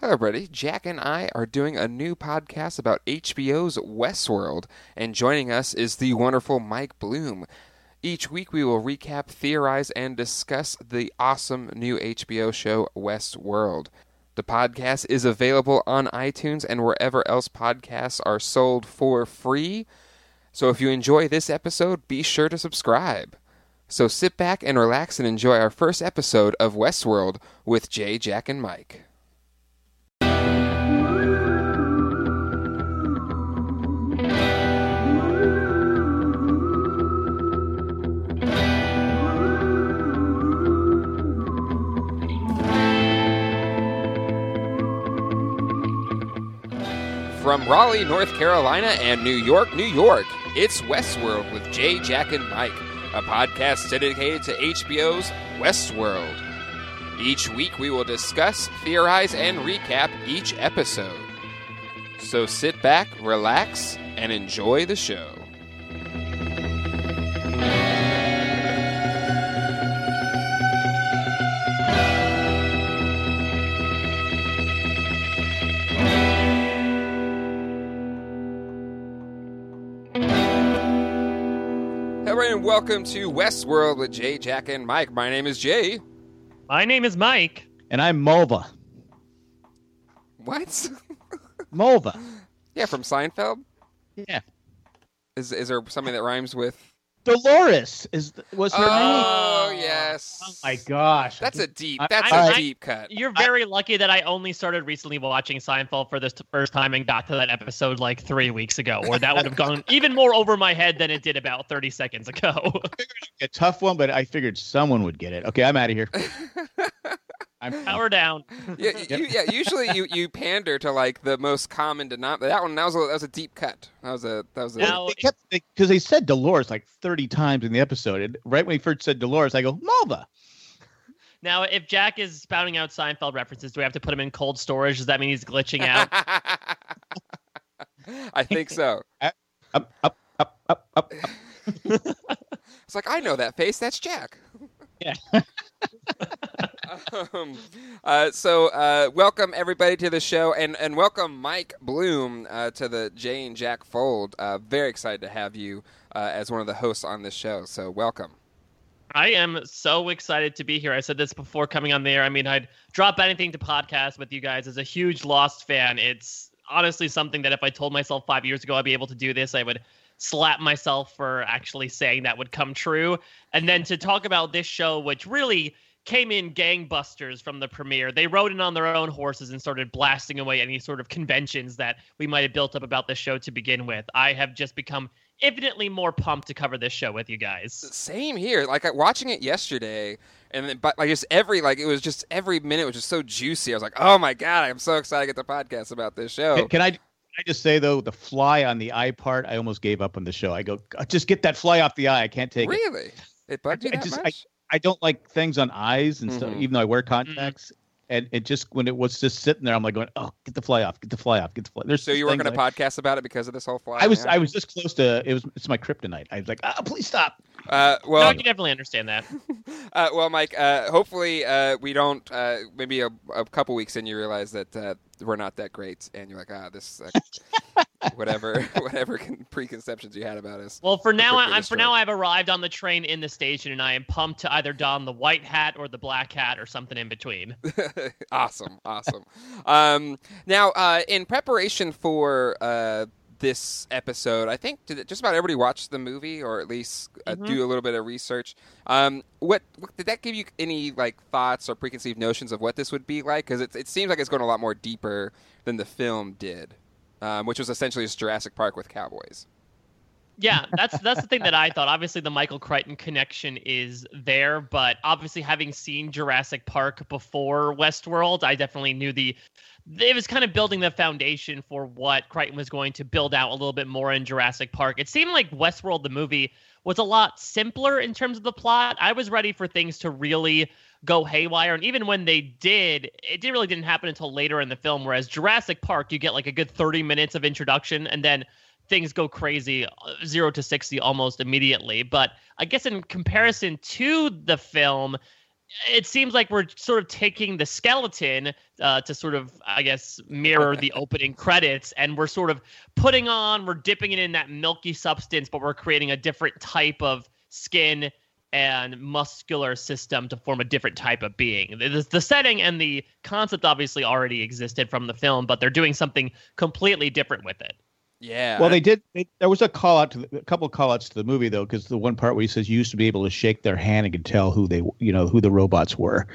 Hello, everybody. Jack and I are doing a new podcast about HBO's Westworld, and joining us is the wonderful Mike Bloom. Each week, we will recap, theorize, and discuss the awesome new HBO show Westworld. The podcast is available on iTunes and wherever else podcasts are sold for free. So if you enjoy this episode, be sure to subscribe. So sit back and relax and enjoy our first episode of Westworld with Jay, Jack, and Mike. From Raleigh, North Carolina, and New York, New York, it's Westworld with Jay, Jack, and Mike, a podcast dedicated to HBO's Westworld. Each week we will discuss, theorize, and recap each episode. So sit back, relax, and enjoy the show. And welcome to Westworld with Jay, Jack, and Mike. My name is Jay. My name is Mike. And I'm Mulva. What? Mulva. yeah, from Seinfeld. Yeah. Is is there something that rhymes with? Dolores is was her name. Oh, oh yes. Oh my gosh. That's a deep. That's I- a I- deep cut. You're very lucky that I only started recently watching Seinfeld for this first time and got to that episode like three weeks ago, or that would have gone even more over my head than it did about 30 seconds ago. A tough one, but I figured someone would get it. Okay, I'm out of here. I'm Power down. yeah, you, you- yeah. Usually you, you pander to like the most common denominator. That one that was a, that was a deep cut. That was a that was a. Now- They kept because they, said Dolores like 30 times in the episode. And right when he first said Dolores, I go Mulva. Now, if Jack is spouting out Seinfeld references, do we have to put him in cold storage? Does that mean he's glitching out? I think so. Up, up, up, up, up. up. It's like I know that face. That's Jack. Yeah. um, uh, so uh, welcome everybody to the show, and and welcome Mike Bloom uh, to the Jay and Jack fold. Uh, very excited to have you uh, as one of the hosts on this show. So welcome. I am so excited to be here. I said this before coming on the air. I mean, I'd drop anything to podcast with you guys. As a huge Lost fan, it's honestly something that if I told myself five years ago I'd be able to do this, I would slap myself for actually saying that would come true. And then to talk about this show, which really came in gangbusters from the premiere. They rode in on their own horses and started blasting away any sort of conventions that we might have built up about this show to begin with. I have just become infinitely more pumped to cover this show with you guys. Same here. Like I- watching it yesterday, and then, but like just every like it was just every minute was just so juicy. I was like, oh my god, I'm so excited to get the podcast about this show. Can, can I? Can I just say though, the fly on the eye part, I almost gave up on the show. I go, just get that fly off the eye. I can't take it. really? It bugged you I that just- much? I don't like things on eyes and stuff, Mhm. even though I wear contacts. And it just when it was just sitting there, I'm like going, "Oh, get the fly off, get the fly off, get the fly." There's so you were things going to I- podcast about it because of this whole fly? I was yeah? I was just close to it was it's my kryptonite. I was like, ah, please stop. Uh, no, well, I can definitely understand that. uh, well, Mike. Uh, hopefully, uh, we don't. Uh, maybe a, a couple weeks in, you realize that uh, we're not that great, and you're like, ah, this. Uh, whatever whatever con- preconceptions you had about us. Well, for now, I, I'm for destroyed. now I've arrived on the train in the station, and I am pumped to either don the white hat or the black hat or something in between. awesome, awesome. Um, now, uh, in preparation for uh, this episode, I think did just about everybody watch the movie, or at least uh, Mm-hmm. do a little bit of research. Um, what, what did that give you any like thoughts or preconceived notions of what this would be like? Because it, it seems like it's going a lot more deeper than the film did, um, which was essentially just Jurassic Park with cowboys. Yeah, that's that's the thing that I thought. Obviously, the Michael Crichton connection is there, but obviously, having seen Jurassic Park before Westworld, I definitely knew the. It was kind of building the foundation for what Crichton was going to build out a little bit more in Jurassic Park. It seemed like Westworld, the movie, was a lot simpler in terms of the plot. I was ready for things to really go haywire, and even when they did, it really didn't happen until later in the film. Whereas Jurassic Park, you get like a good thirty minutes of introduction, and then things go crazy uh, zero to 60 almost immediately but i guess in comparison to the film it seems like we're sort of taking the skeleton uh, to sort of i guess mirror the opening credits and we're sort of putting on we're dipping it in that milky substance but we're creating a different type of skin and muscular system to form a different type of being. The, the setting and the concept obviously already existed from the film, but they're doing something completely different with it. Yeah. Well, they did. They, there was a call out to the, a couple of call outs to the movie though, because the one part where he says you used to be able to shake their hand and could tell who they, you know, who the robots were,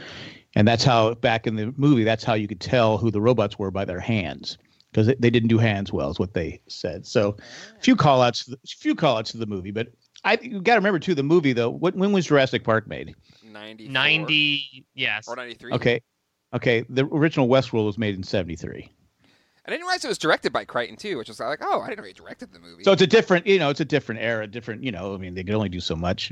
and that's how back in the movie, that's how you could tell who the robots were by their hands because they, they didn't do hands well, is what they said. So, a few call outs, few call outs to the movie, but I you got to remember too the movie though. What when was Jurassic Park made? 90 90, yes. or 93. Okay, okay, the original Westworld was made in '73. I didn't realize it was directed by Crichton too, which was like, oh, I didn't know he directed the movie. So it's a different, you know, it's a different era, different, you know. I mean, they could only do so much.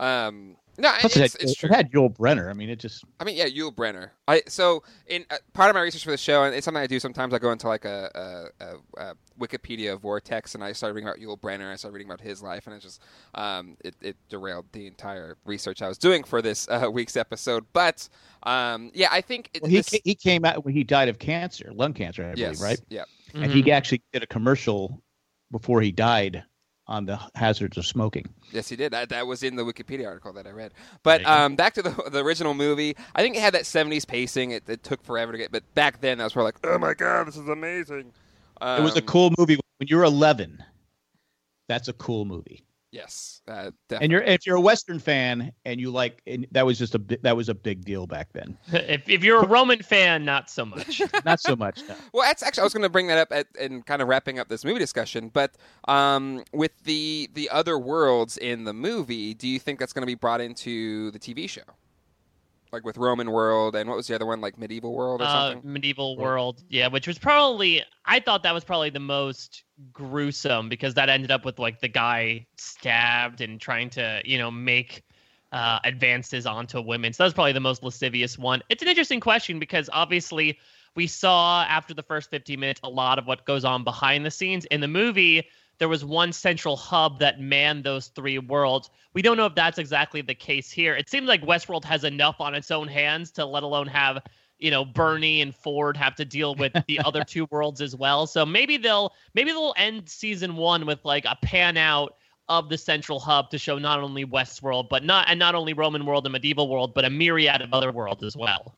um, no, it's, it, it's it had Joel Brenner. I mean, it just I mean, yeah, Yul Brynner. I so in uh, part of my research for the show, and it's something I do sometimes. I go into like a, a, a, a Wikipedia vortex, and I started reading about Yul Brynner. I started reading about his life, and it just um, it, it derailed the entire research I was doing for this uh, week's episode. But um, yeah, I think it, well, he this, he came out when he died of cancer, lung cancer, I yes, believe, right? Yeah, And Mm-hmm. he actually did a commercial before he died on the hazards of smoking. Yes, he did. That, that was in the Wikipedia article that I read. But um, back to the the original movie, I think it had that '70s pacing. It, it took forever to get, but back then I was like, "Oh my god, this is amazing." Um, it was a cool movie when you're 11. That's a cool movie. Yes, uh, definitely. And you're if you're a Western fan and you like, and that was just a bi- that was a big deal back then. if, if you're a Roman fan, not so much. Not so much. No. Well, that's actually I was going to bring that up at and kind of wrapping up this movie discussion. But um, with the the other worlds in the movie, do you think that's going to be brought into the TV show? Like with Roman World and what was the other one? Like Medieval World or uh, something? medieval world yeah which was probably i thought that was probably the most gruesome because that ended up with like the guy stabbed and trying to you know make uh, advances onto women so that was probably the most lascivious one it's an interesting question because obviously we saw after the first 15 minutes a lot of what goes on behind the scenes in the movie there was one central hub that manned those three worlds. We don't know if that's exactly the case here. It seems like Westworld has enough on its own hands to let alone have, you know, Bernie and Ford have to deal with the other two worlds as well. So maybe they'll maybe they'll end season 1 with like a pan out of the central hub to show not only Westworld but not and not only Roman world and medieval world but a myriad of other worlds as well.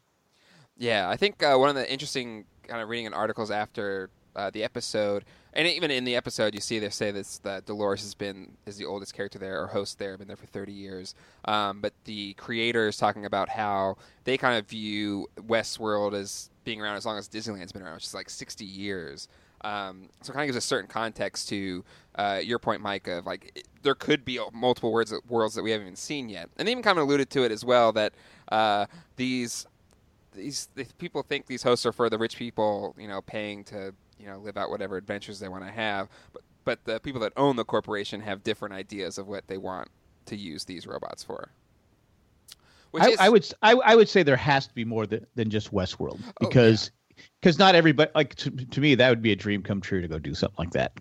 Yeah, I think uh, one of the interesting kind of reading in articles after uh, the episode, and even in the episode, you see they say this that Dolores has been is the oldest character there or host there, been there for thirty years. Um, but the creator is talking about how they kind of view Westworld as being around as long as Disneyland's been around, which is like sixty years. Um, so it kind of gives a certain context to uh, your point, Mike, of like it, there could be multiple words worlds that we haven't even seen yet, and they even kind of alluded to it as well that uh, these these, these people think these hosts are for the rich people, you know, paying to you know live out whatever adventures they want to have. But but the people that own the corporation have different ideas of what they want to use these robots for. Which I, is, I would I, I would say there has to be more than, than just Westworld Oh, because because not everybody like to, to me that would be a dream come true to go do something like that.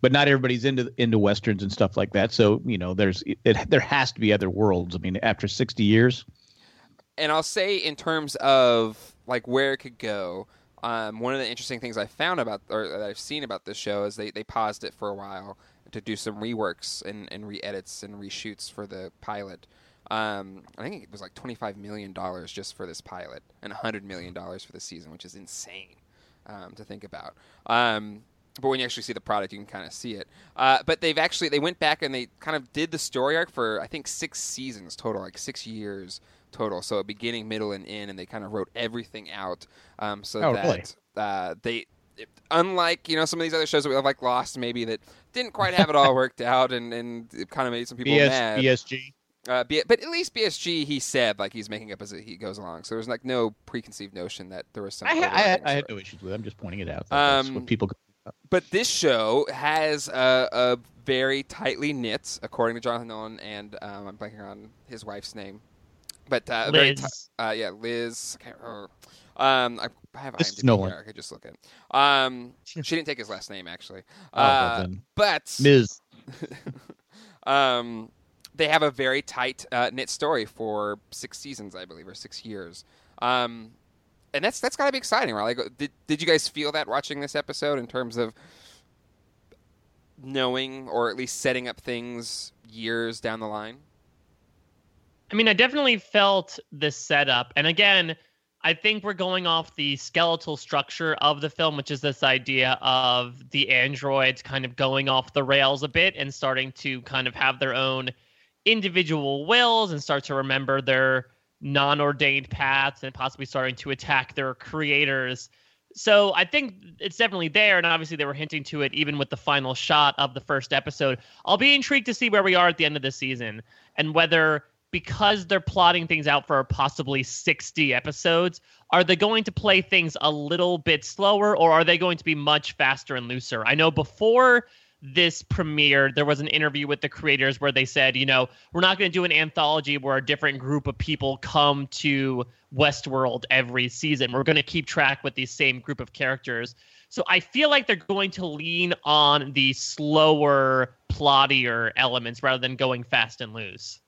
But not everybody's into into westerns and stuff like that. So you know, there's it, there has to be other worlds. I mean, after sixty years, and I'll say in terms of like where it could go, Um, one of the interesting things I found about or that I've seen about this show is they, they paused it for a while to do some reworks and, and re-edits and reshoots for the pilot. Um, I think it was like twenty five million dollars just for this pilot, and hundred million dollars for the season, which is insane um, to think about. Um, but when you actually see the product, you can kind of see it. Uh, but they've actually they went back and they kind of did the story arc for I think six seasons total, like six years total. So beginning, middle, and end, and they kind of wrote everything out um, so Oh, that really? uh, they. it- Unlike you know some of these other shows that we have like Lost maybe that didn't quite have it all worked out and, and it kind of made some people BS, mad. BSG. Uh, B- but at least BSG, he said like he's making up as he goes along. So there's like no preconceived notion that there was some. I, ha- I, had- I had no issues with it. I'm just pointing it out. Um, what people. But this show has a, a very tightly knit, according to Jonathan Nolan, and um, I'm blanking on his wife's name. But uh, a very Liz. ti- uh, yeah, Liz. I can't remember. Um, I I have This is IMDb Nolan. here. I could just look at. it. Um, she didn't take his last name actually. Oh, well Uh, then. but Ms. um, they have a very tight uh, knit story for six seasons, I believe, or six years. Um, and that's that's got to be exciting, right? Like, did did you guys feel that watching this episode in terms of knowing or at least setting up things years down the line? I mean, I definitely felt this setup. And again, I think we're going off the skeletal structure of the film, which is this idea of the androids kind of going off the rails a bit and starting to kind of have their own individual wills and start to remember their non ordained paths and possibly starting to attack their creators. So I think it's definitely there, and obviously they were hinting to it even with the final shot of the first episode. I'll be intrigued to see where we are at the end of the season and whether because they're plotting things out for possibly 60 episodes, are they going to play things a little bit slower or are they going to be much faster and looser? I know before this premiere, there was an interview with the creators where they said, you know, we're not going to do an anthology where a different group of people come to Westworld every season. We're going to keep track with these same group of characters. So I feel like they're going to lean on the slower, plottier elements rather than going fast and loose.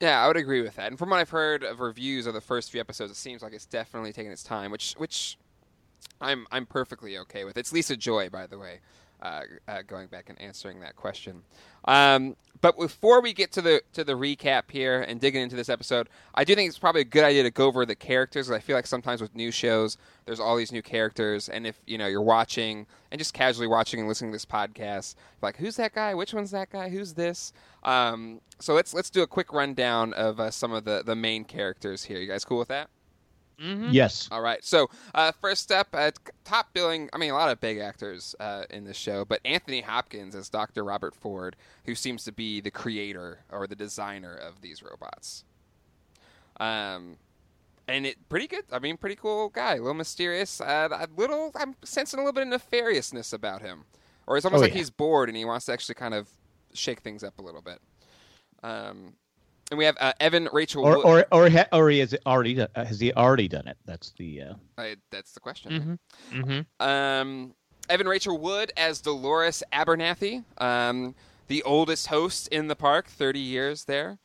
Yeah, I would agree with that. And from what I've heard of reviews of the first few episodes, it seems like it's definitely taking its time, which which I'm I'm perfectly okay with. It's Lisa Joy, by the way, uh, uh, going back and answering that question. Um, but before we get to the to the recap here and digging into this episode, I do think it's probably a good idea to go over the characters. I feel like sometimes with new shows, there's all these new characters, and if you know you're watching and just casually watching and listening to this podcast, like who's that guy? Which one's that guy? Who's this? Um, so let's let's do a quick rundown of uh, some of the the main characters here. You guys cool with that? Mm-hmm. Yes. All right. So uh, first up, uh, top billing. I mean, a lot of big actors uh, in this show, but Anthony Hopkins as Dr. Robert Ford, who seems to be the creator or the designer of these robots. Um, and it pretty good. I mean, pretty cool guy. A little mysterious. Uh, a little. I'm sensing a little bit of nefariousness about him, or it's almost Oh, like yeah. he's bored and he wants to actually kind of shake things up a little bit. Um, and we have uh, Evan Rachel. Or Wood- or or, ha- or he has already do- uh, has he already done it? That's the uh, Uh, that's the question. Mm-hmm. Mm-hmm. Um, Evan Rachel Wood as Dolores Abernathy, um, the oldest host in the park, 30 years there.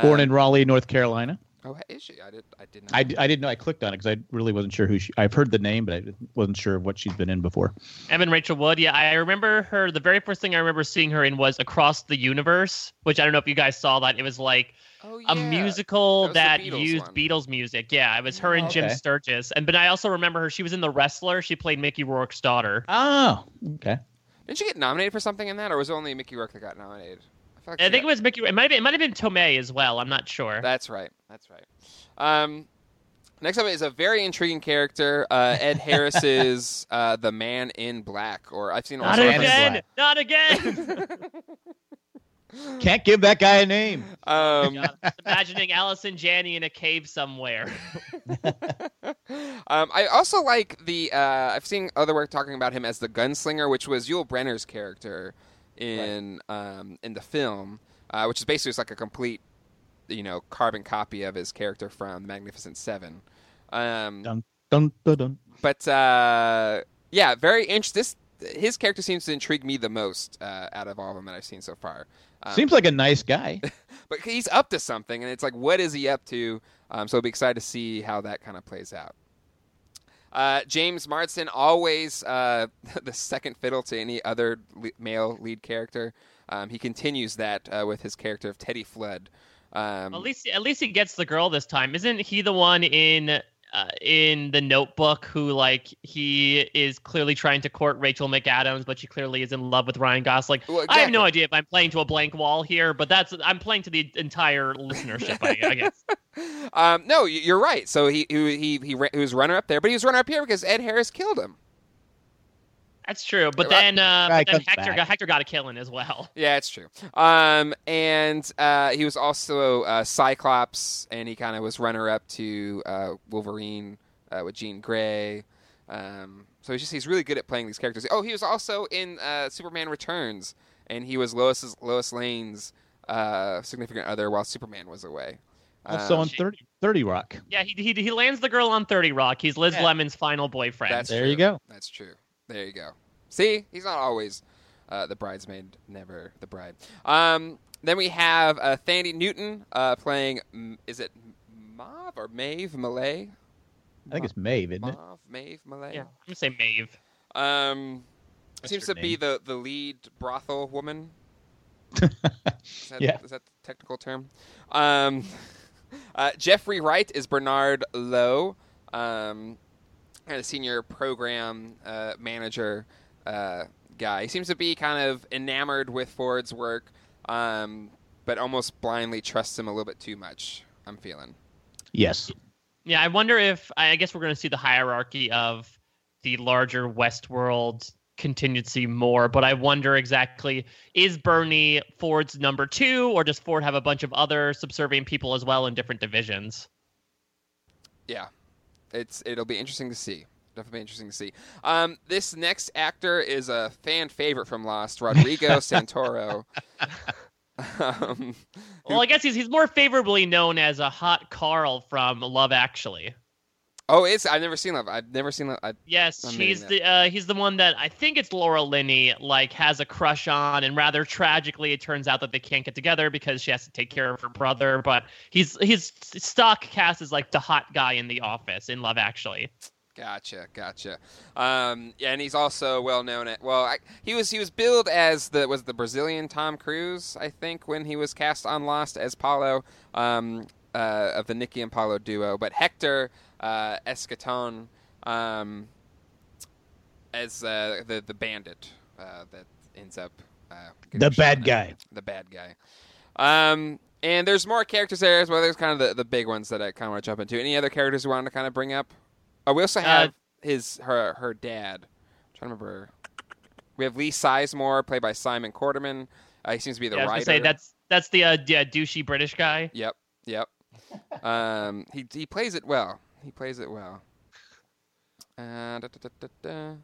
born Um, in Raleigh, North Carolina. Oh, is she? I did. I did not. I, d- I didn't know. I clicked on it because I really wasn't sure who she. I've heard the name, but I wasn't sure what she's been in before. Evan Rachel Wood. Yeah, I remember her. The very first thing I remember seeing her in was Across the Universe, which I don't know if you guys saw that. It was like oh, a musical That that, Beatles used one. Beatles music. Yeah, it was her and oh, Jim Okay. Sturgess. And but I also remember her. She was in The Wrestler. She played Mickey Rourke's daughter. Oh, okay. Didn't she get nominated for something in that, or was it only Mickey Rourke that got nominated? I, I she think it was Mickey. It might have been, it might have been Tomei as well. I'm not sure. That's right. That's right. Um, next up is a very intriguing character, uh, Ed Harris's uh, The Man in Black, or I've seen not also Man in again. Black. Not again. Can't give that guy a name. Um, God, I'm imagining Allison Janney in a cave somewhere. um, I also like the. Uh, I've seen other work talking about him as the gunslinger, which was Yul Brynner's character in um, in the film, uh, which is basically just like a complete, you know, carbon copy of his character from Magnificent Seven. Um, Dun dun dun dun. but uh, yeah, very interesting. This his character seems to intrigue me the most uh, out of all of them that I've seen so far. Um, Seems like a nice guy. but he's up to something, and it's like, what is he up to? Um, so I'll be excited to see how that kind of plays out. Uh, James Marsden, always uh, the second fiddle to any other le- male lead character. Um, he continues that uh, with his character of Teddy Flood. Um, At least, at least he gets the girl this time. Isn't he the one in uh, in the Notebook who like he is clearly trying to court Rachel McAdams, but she clearly is in love with Ryan Gosling. Well, I have no idea if I'm playing to a blank wall here, but that's I'm playing to the entire listenership. I, I guess. um, no, you're right. So he he he he, he was runner up there, but he was runner up here because Ed Harris killed him. That's true, but then, uh, but then Hector back. got, Hector got a killing as well. Yeah, it's true. Um, and uh, he was also uh, Cyclops, and he kind of was runner up to uh, Wolverine uh, with Jean Grey. Um, so he's just he's really good at playing these characters. Oh, he was also in uh, Superman Returns, and he was Lois's Lois Lane's uh, significant other while Superman was away. Also Um, on 30, 30 Rock. Yeah, he, he he lands the girl on Thirty Rock. He's Liz Yeah. Lemon's final boyfriend. That's There true. you go. That's true. There you go. See, he's not always uh, the bridesmaid, never the bride. Um, then we have uh, Thandie Newton uh, playing. Is it Mav or Maeve Millay? I think it's Maeve, isn't it? Mauve, Maeve Millay. yeah, I'm gonna say Maeve. Um, That's seems her to be the the lead brothel woman. Is that, Yeah. is that the technical term? Um, uh, Jeffrey Wright is Bernard Lowe, um, kind of senior program uh, manager uh, guy. He seems to be kind of enamored with Ford's work, um, but almost blindly trusts him a little bit too much. I'm feeling. Yes. Yeah, I wonder if I guess we're going to see the hierarchy of the larger Westworld contingency more, but I wonder exactly is Bernie Ford's number two, or does Ford have a bunch of other subservient people as well in different divisions? Yeah, it's it'll be interesting to see. Definitely interesting to see. Um, this next actor is a fan favorite from Lost, Rodrigo Santoro. um, Well, I guess he's he's more favorably known as a hot Karl from Love Actually. Oh, it's I've never seen Love. I've never seen Love. I, Yes, I'm he's the uh, he's the one that I think it's Laura Linney like has a crush on, and rather tragically, it turns out that they can't get together because she has to take care of her brother. But he's he's stock cast is like the hot guy in the office in Love Actually. Gotcha, gotcha. Um, and he's also well known at well, I, he was he was billed as the was the Brazilian Tom Cruise, I think, when he was cast on Lost as Paulo um, uh, of the Nikki and Paulo duo. But Hector uh, Escaton um, as uh, the the bandit uh, that ends up uh, The bad at. guy. the bad guy. Um, and there's more characters there as well. There's kind of the, the big ones that I kind of want to jump into. Any other characters you wanted to kind of bring up? Oh, we also have his her her dad. I'm trying to remember. We have Lee Sizemore, played by Simon Quarterman. Uh, he seems to be the yeah, I was writer. say that's that's the uh, yeah, douchey British guy. Yep, yep. Um, he he plays it well. He plays it well. Uh, da, da, da, da, da.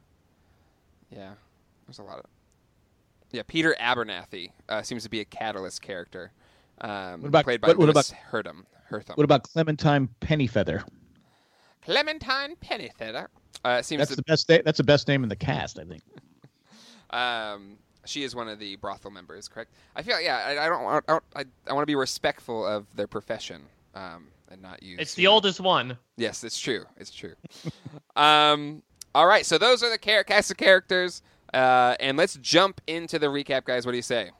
Yeah, there's a lot of. Yeah, Peter Abernathy uh, seems to be a catalyst character. Um, What about- played by what- what Herthum. Herthum. What about Clementine Pennyfeather? Clementine Pennyfeather? Uh, seems That's to the best. Na- that's the best name in the cast, I think. Um, she is one of the brothel members, correct? I feel yeah. I, I don't. I, don't- I, I want to be respectful of their profession, um, and not use. It's the oldest one. Yes, it's true. It's true. um, all right, so those are the char- cast of characters, uh, and let's jump into the recap, guys. What do you say?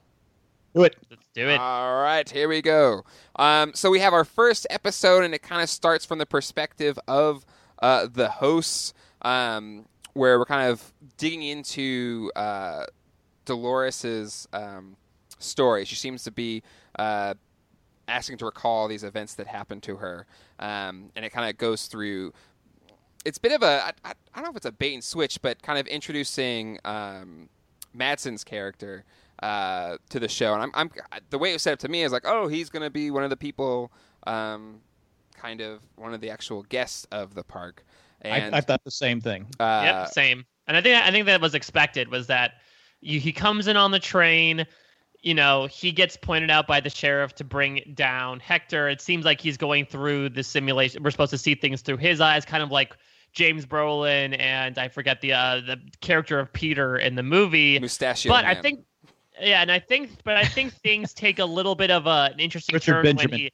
Do it. Let's do it. All right, here we go. Um, so we have our first episode, and it kind of starts from the perspective of uh, the hosts, um, where we're kind of digging into uh, Dolores's um, story. She seems to be uh, asking to recall these events that happened to her, um, and it kind of goes through. It's a bit of a I, I, I don't know if it's a bait and switch, but kind of introducing um, Madsen's character uh, to the show, and I'm, I'm the way it was set up to me is like, oh, he's going to be one of the people, um, kind of one of the actual guests of the park, and I, I thought the same thing. uh, yep, same. And I think I think that was expected was that you, he comes in on the train. You know, he gets pointed out by the sheriff to bring down Hector. It seems like he's going through the simulation. We're supposed to see things through his eyes, kind of like James Brolin and I forget the uh, the character of Peter in the movie. Mustachio but I think, yeah, and I think, but I think things take a little bit of a, an interesting Richard turn Benjamin. when he.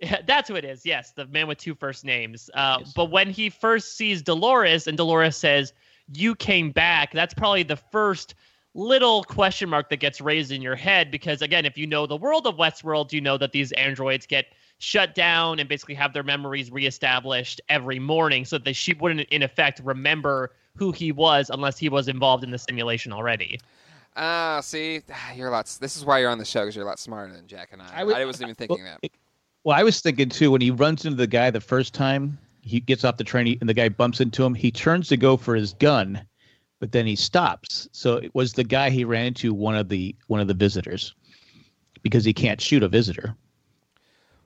Yeah, that's who it is. Yes, the man with two first names. Uh, Yes. But when he first sees Dolores and Dolores says, You came back, that's probably the first little question mark that gets raised in your head. Because, again, if you know the world of Westworld, you know that these androids get shut down and basically have their memories reestablished every morning so that she wouldn't, in effect, remember who he was unless he was involved in the simulation already. Ah, see, you're a lot. This is why you're on the show because you're a lot smarter than Jack and I. I, I wasn't even thinking that. Well, I was thinking too when he runs into the guy the first time he gets off the train he, and the guy bumps into him. He turns to go for his gun, but then he stops. So it was the guy he ran into one of the one of the visitors because he can't shoot a visitor.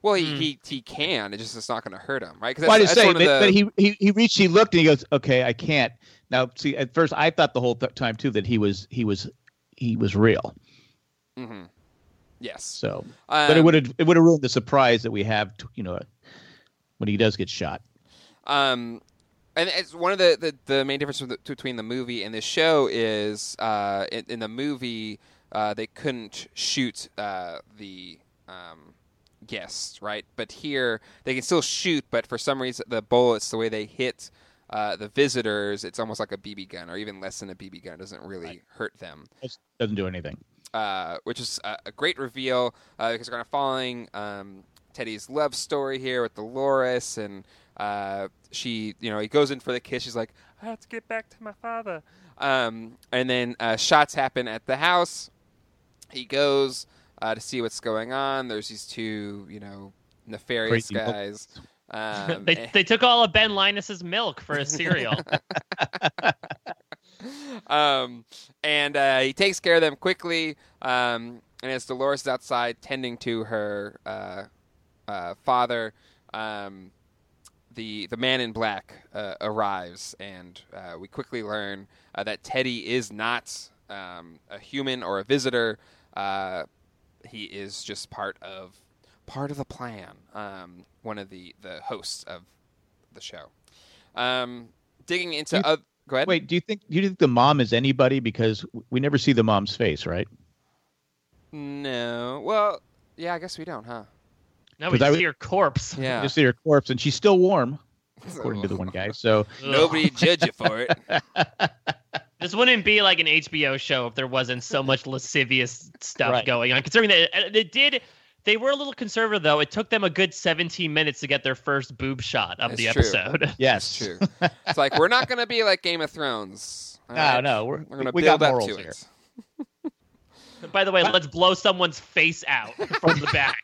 Well, he, he he can. It just it's not going to hurt him, right? Because Well, I just say, one but, the. but he, he he reached, he looked, and he goes, "Okay, I can't." Now, see, at first I thought the whole th- time too that he was he was he was real. Mm-hmm. Yes. So, but it Um, would have it would have ruined the surprise that we have, t- you know, when he does get shot. Um, and it's one of the, the, the main differences between the movie and the show is uh, in, in the movie uh, they couldn't shoot uh, the um, guests, right? But here they can still shoot, but for some reason the bullets, the way they hit uh, the visitors, it's almost like a BB gun, or even less than a BB gun. It doesn't really hurt them It doesn't do anything. uh, which is a, a great reveal uh, because we're kind of following um, Teddy's love story here with Dolores, and uh, she, you know, he goes in for the kiss. She's like, "I have to get back to my father," um, and then uh, shots happen at the house. He goes uh, to see what's going on. There's these two, you know, nefarious Crazy guys. Um, they, eh, they took all of Ben Linus's milk for a cereal. um, and uh, he takes care of them quickly. Um, and as Dolores is outside tending to her uh, uh, father, um, the the man in black uh, arrives, and uh, we quickly learn uh, that Teddy is not um, a human or a visitor. Uh, he is just part of part of the plan. Um, one of the the hosts of the show. Um, digging into You- oth- go ahead. Wait, do you think do you think the mom is anybody? Because we never see the mom's face, right? No. Well, yeah, I guess we don't, huh? No, we Because I see w- her corpse. Yeah. Just see her corpse, and she's still warm, according to the one guy. So Nobody judge you for it. This wouldn't be like an HBO show if there wasn't so much lascivious stuff Right. going on. Considering that uh, they did, they were a little conservative though. It took them a good 17 minutes to get their first boob shot of That's the true. episode. yes, It's true. It's like we're not going to be like Game of Thrones. all No, right? no, we're, We're going to we build up morals to here. it. By the way, let's blow someone's face out from the back.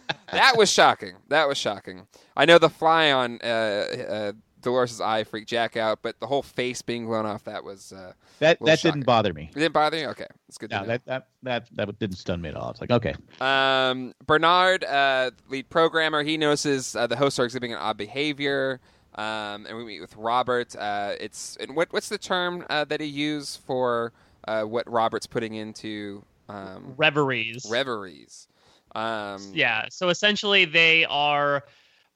That was shocking. That was shocking. I know the fly on uh, uh, Dolores' eye freaked Jack out, but the whole face being blown off, that was. Uh, that that shocking. didn't bother me. it didn't bother you? Okay. That's good to No, know. that, that that that didn't stun me at all. It's like okay, Um, Bernard, uh, lead programmer, he notices uh, the hosts are exhibiting an odd behavior. Um, and we meet with Robert. Uh, it's and what what's the term uh, that he used for uh, what Robert's putting into um, Reveries. reveries? Um, Yeah. So essentially, they are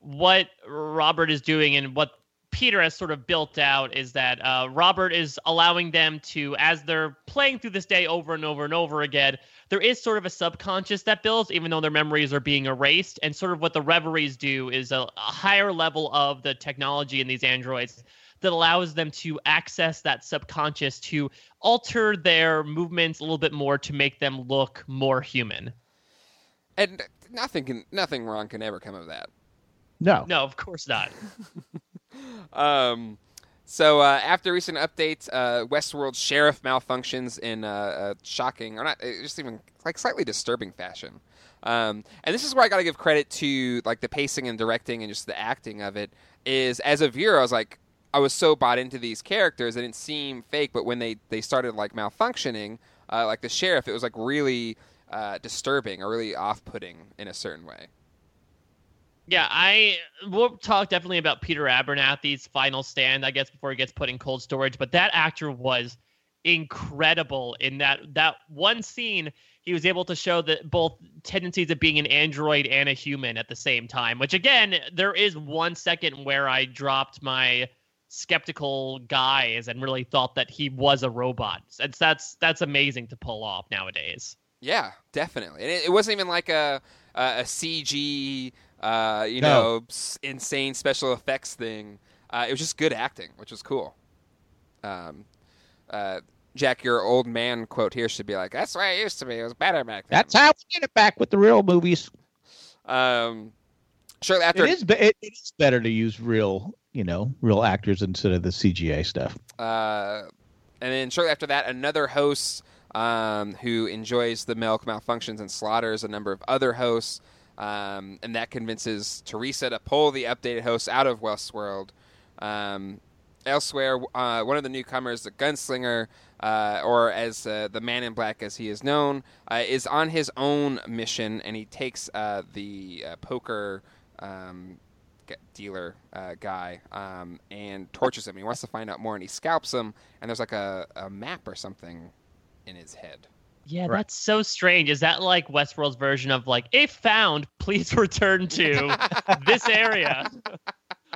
what Robert is doing and what Peter has sort of built out is that uh, Robert is allowing them to, as they're playing through this day over and over and over again, there is sort of a subconscious that builds, even though their memories are being erased. And sort of what the reveries do is a, a higher level of the technology in these androids that allows them to access that subconscious to alter their movements a little bit more to make them look more human. and nothing can nothing wrong can ever come of that. no, No, of course not. Um, so uh, after recent updates, uh, Westworld sheriff malfunctions in uh, a shocking, or not, uh, just even like slightly disturbing fashion. Um, and this is where I got to give credit to like the pacing and directing and just the acting of it. Is as a viewer, I was like, I was so bought into these characters, it didn't seem fake. But when they they started like malfunctioning, uh, like the sheriff, it was like really uh, disturbing or really off-putting in a certain way. Yeah, I we'll talk definitely about Peter Abernathy's final stand, I guess, before he gets put in cold storage. But that actor was incredible in that that one scene. He was able to show that both tendencies of being an android and a human at the same time. Which again, there is one second where I dropped my skeptical guys and really thought that he was a robot. That's that's that's amazing to pull off nowadays. Yeah, definitely. And it, it wasn't even like a a, a CG uh, you No. know, s- insane special effects thing. Uh, it was just good acting, which was cool. Um, uh, Jack, your old man quote here should be like, "That's the way it used to be. It was better back then." That's how we get it back with the real movies. Um, shortly after, It is. be- It, it is better to use real, you know, real actors instead of the CGI stuff. uh, and then shortly after that, another host um, who enjoys the milk malfunctions and slaughters a number of other hosts, um, and that convinces Theresa to pull the updated hosts out of Westworld. Um, elsewhere, uh, one of the newcomers, the gunslinger, uh, or as uh, the Man in Black as he is known, uh, is on his own mission, and he takes uh, the uh, poker. Um, g- dealer uh, guy um, and tortures him. He wants to find out more, and he scalps him. And there's like a, a map or something in his head. Yeah, Right. that's so strange. Is that like Westworld's version of like, if found, please return to this area?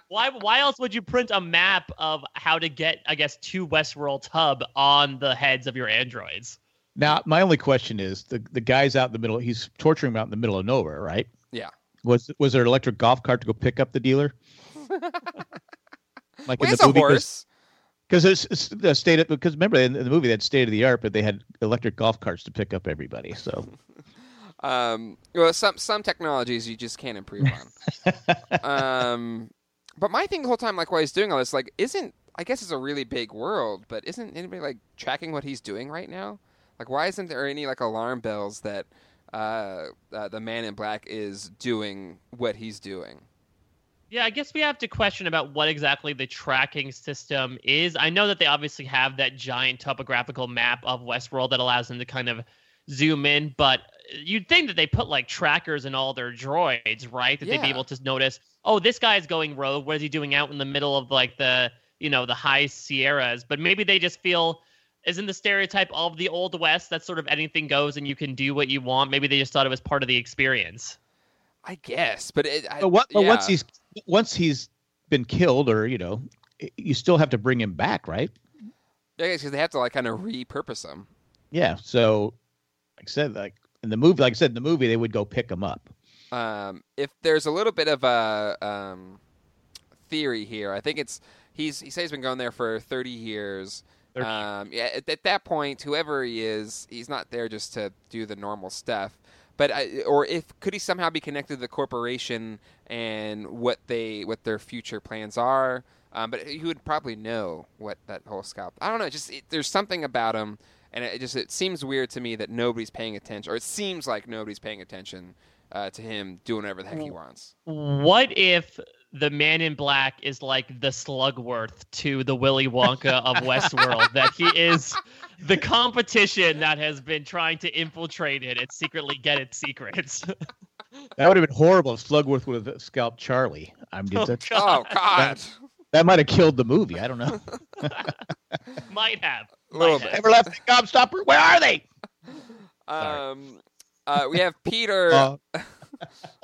why why else would you print a map of how to get, I guess, to Westworld hub on the heads of your androids? Now, my only question is the the guy's out in the middle. He's torturing him out in the middle of nowhere, right? Was was there an electric golf cart to go pick up the dealer? like Well, in the a movie, horse. because it's, the state of because remember in, in the movie they had state of the art, but they had electric golf carts to pick up everybody. So Um, well, some some technologies you just can't improve on. um, but my thing the whole time, like while he's doing all this, like, isn't I guess it's a really big world, but isn't anybody like tracking what he's doing right now? Like, why isn't there any like alarm bells that uh, uh, the Man in Black is doing what he's doing? Yeah, I guess we have to question about what exactly the tracking system is. I know that they obviously have that giant topographical map of Westworld that allows them to kind of zoom in, but you'd think that they put like trackers in all their droids, right? That they'd be able to notice, oh, this guy's going rogue. What is he doing out in the middle of like the, you know, the high Sierras? But maybe they just feel isn't the stereotype of the old west that sort of anything goes and you can do what you want maybe they just thought it was part of the experience I guess, but it. I, but, what, but once he's once he's been killed, or you know, you still have to bring him back, right? I guess because they have to like kind of repurpose him. Yeah. So, like I said, like in the movie, like I said in the movie, they would go pick him up. um, if there's a little bit of a um, theory here, I think it's he's he says he's been going there for 30 years. 30 Um, yeah, at, at that point, whoever he is, he's not there just to do the normal stuff. But I, or if could he somehow be connected to the corporation and what they what their future plans are? Um, but he would probably know what that whole scalp. I don't know. Just it, there's something about him, and it just it seems weird to me that nobody's paying attention, or it seems like nobody's paying attention uh, to him doing whatever the heck he wants. What if the man in black is like the Slugworth to the Willy Wonka of Westworld? that he is the competition that has been trying to infiltrate it and secretly get its secrets. That would have been horrible if Slugworth would have scalped Charlie. I'm Oh, just, Oh God, that might have killed the movie. I don't know. Might have. A little Might bit. have. Ever left the Gobstopper? Where are they? Um, uh, we have Peter. Uh,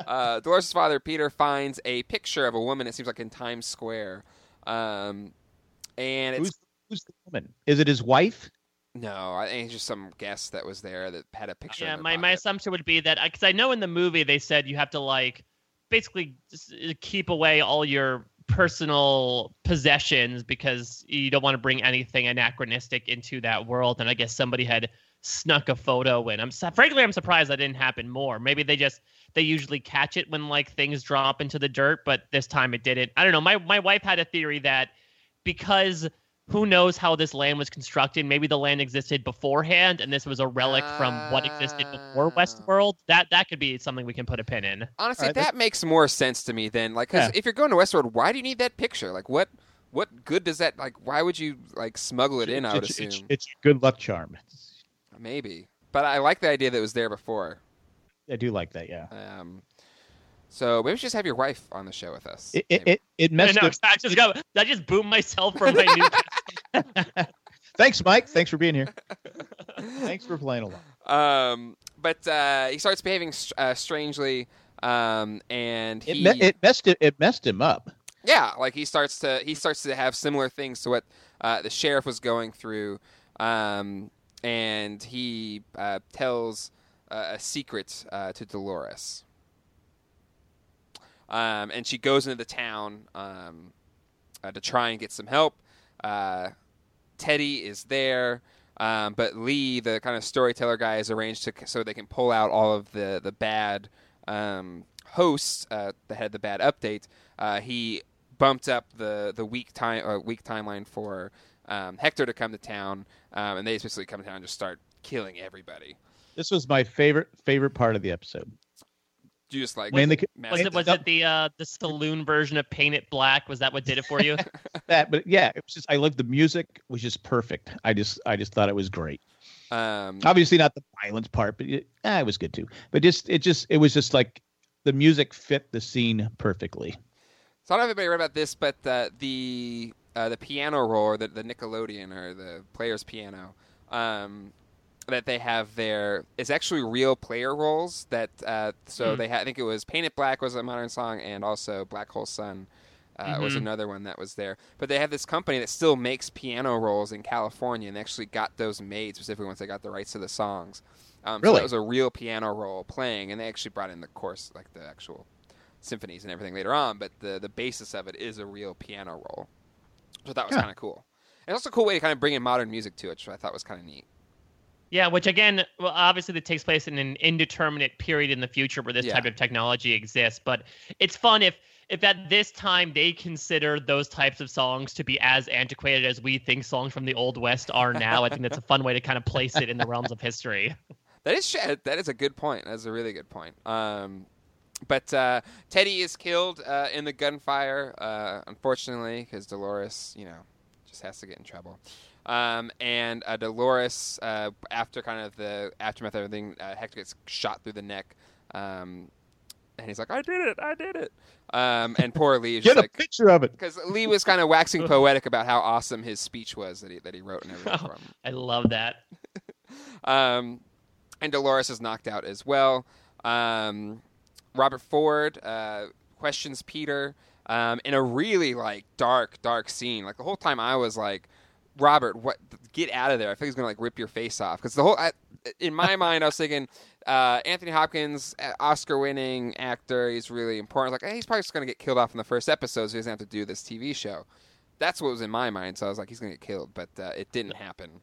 uh, Dolores' father, Peter, finds a picture of a woman. It seems like in Times Square, um, and it's who's, who's the woman? Is it his wife? no, I think it's just some guest that was there that had a picture. Yeah, in their my, my assumption would be that because I know in the movie they said you have to like basically just uh, keep away all your personal possessions because you don't want to bring anything anachronistic into that world. And I guess somebody had snuck a photo in. I'm frankly I'm surprised that didn't happen more. Maybe they just they usually catch it when like things drop into the dirt, but this time it didn't. I don't know. My my wife had a theory that because who knows how this land was constructed? Maybe the land existed beforehand, and this was a relic from what existed before Ah. Westworld. That that could be something we can put a pin in. Honestly, Alright, that makes more sense to me than like 'cause Yeah. if you're going to Westworld, why do you need that picture? Like, what what good does that like? Why would you like smuggle it in? I would it's, assume it's, it's good luck charm. maybe, but I like the idea that it was there before. I do like that. Yeah. Um, so maybe we should just have your wife on the show with us. It it, Maybe. it, it I messed know. up. I just got. I just boomed myself for my new. Thanks, Mike. Thanks for being here. Thanks for playing along. Um, but uh, he starts behaving uh, strangely, um, and It, me- it messed it, it messed him up. yeah, like he starts to he starts to have similar things to what uh, the sheriff was going through, um, and he uh, tells a secret uh, to Dolores. Um, and she goes into the town um, uh, to try and get some help. Uh, Teddy is there. Um, but Lee, the kind of storyteller guy, is arranged to so they can pull out all of the the bad um, hosts uh, that had the bad update. Uh, he bumped up the the week time uh, week timeline for um, Hector to come to town, um, and they basically come to town and just start killing everybody. This was my favorite favorite part of the episode. Do You just like Mainly- mass- Was it was it the uh, the saloon version of Paint It Black? Was that what did it for you? That, but yeah, it was just I loved the music was just perfect. I just I just thought it was great. um, Obviously not the violence part, but it, eh, it was good too. But just it just it was just like the music fit the scene perfectly. So I don't know if anybody read about this, but uh, the uh, the piano roll, or the, the Nickelodeon or the player's piano, um, that they have there is actually real player rolls. That uh, so Hmm. they had, I think it was Paint It Black was a modern song, and also Black Hole Sun. Uh, was Mhm. another one that was there, but they have this company that still makes piano rolls in California, and they actually got those made specifically once they got the rights to the songs. Um, So Really? that was a real piano roll playing, and they actually brought in the course, like the actual symphonies and everything later on, but the the basis of it is a real piano roll. So that was Yeah. kind of cool. And also a cool way to kind of bring in modern music to it, which I thought was kind of neat. Yeah, which again, well, obviously, that takes place in an indeterminate period in the future where this Yeah. type of technology exists. But it's fun if, if at this time they consider those types of songs to be as antiquated as we think songs from the old west are now. I think that's a fun way to kind of place it in the realms of history. That is that is a good point. That's a really good point. Um, but uh, Teddy is killed uh, in the gunfire, uh, unfortunately, because Dolores, you know, just has to get in trouble. Um, and uh, Dolores, uh, after kind of the aftermath of everything, uh, Hector gets shot through the neck. Um, and he's like, "I did it! I did it!" Um, and poor Lee is Get just a like, picture of it. because Lee was kind of waxing poetic about how awesome his speech was that he that he wrote and everything for him. I love that. Um, and Dolores is knocked out as well. Um, Robert Ford uh, questions Peter um, in a really like dark, dark scene. Like the whole time, I was like, "Robert, what? Get out of there!" I think he's gonna like rip your face off. Because the whole, I, in my mind, I was thinking uh, Anthony Hopkins, Oscar-winning actor. He's really important. Like, hey, he's probably just gonna get killed off in the first episode, so he doesn't have to do this TV show. That's what was in my mind. So I was like, he's gonna get killed, but uh, it didn't happen.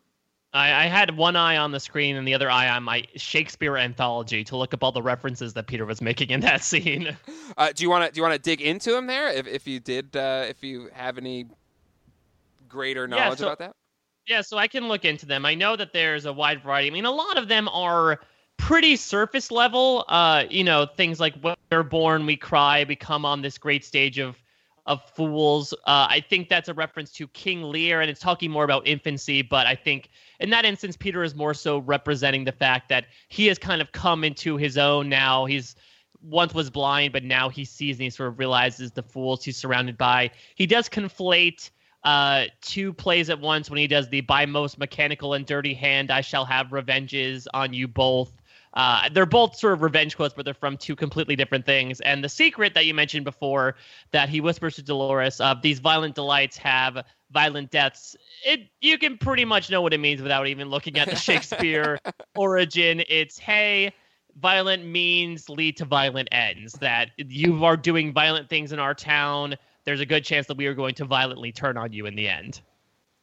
I, I had one eye on the screen and the other eye on my Shakespeare anthology to look up all the references that Peter was making in that scene. Uh, do you want to do you want to dig into him there? If if you did, uh, if you have any greater Yeah, knowledge so- about that? Yeah, so I can look into them. I know that there's a wide variety. I mean, a lot of them are pretty surface level. Uh, you know, things like when we're born, we cry, we come on this great stage of of fools. Uh, I think that's a reference to King Lear, and it's talking more about infancy. But I think in that instance, Peter is more so representing the fact that he has kind of come into his own now. He's once was blind, but now he sees and he sort of realizes the fools he's surrounded by. He does conflate uh, two plays at once when he does the by most mechanical and dirty hand, I shall have revenges on you both. Uh, they're both sort of revenge quotes, but they're from two completely different things. And the secret that you mentioned before, that he whispers to Dolores, of these violent delights have violent deaths. It you can pretty much know what it means without even looking at the Shakespeare origin. It's hey, violent means lead to violent ends. That you are doing violent things in our town. There's a good chance that we are going to violently turn on you in the end.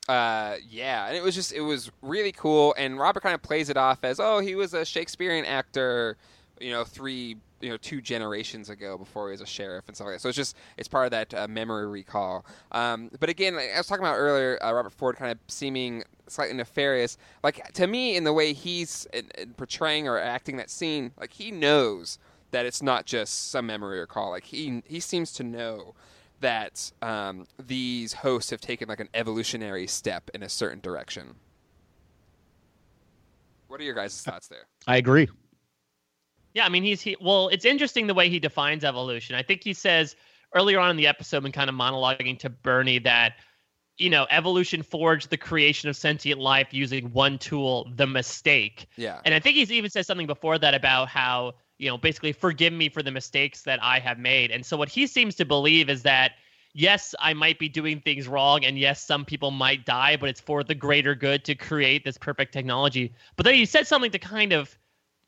Uh, yeah, and it was just it was really cool. And Robert kind of plays it off as, oh, he was a Shakespearean actor, you know, three, you know, two generations ago before he was a sheriff and stuff like that. So it's just it's part of that uh, memory recall. Um, but again, like I was talking about earlier, uh, Robert Ford kind of seeming slightly nefarious. Like to me, in the way he's in, in portraying or acting that scene, like he knows that it's not just some memory recall. Like he he seems to know that um, these hosts have taken like an evolutionary step in a certain direction. What are your guys' thoughts there? I agree. Yeah, I mean he's he well, it's interesting the way he defines evolution. I think he says earlier on in the episode when kind of monologuing to Bernie that you know, evolution forged the creation of sentient life using one tool, the mistake. Yeah. And I think he's even said something before that about how, you know, basically forgive me for the mistakes that I have made. And so what he seems to believe is that yes, I might be doing things wrong and yes, some people might die, but it's for the greater good to create this perfect technology. But then he said something to kind of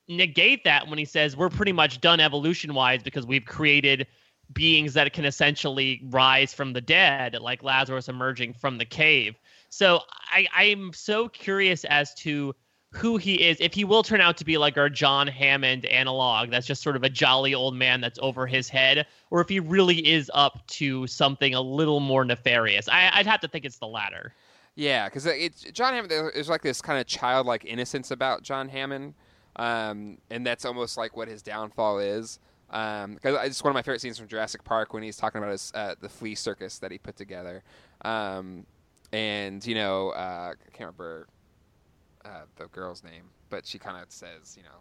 negate that when he says we're pretty much done evolution wise because we've created beings that can essentially rise from the dead, like Lazarus emerging from the cave. So I, I'm so curious as to who he is, if he will turn out to be like our John Hammond analog, that's just sort of a jolly old man that's over his head, or if he really is up to something a little more nefarious. I, would have to think it's the latter. Yeah, because John Hammond. There's like this kind of childlike innocence about John Hammond, um, and that's almost like what his downfall is. Because um, it's one of my favorite scenes from Jurassic Park when he's talking about his uh, the flea circus that he put together, um, and you know uh, I can't remember uh, the girl's name, but she kind of says, you know,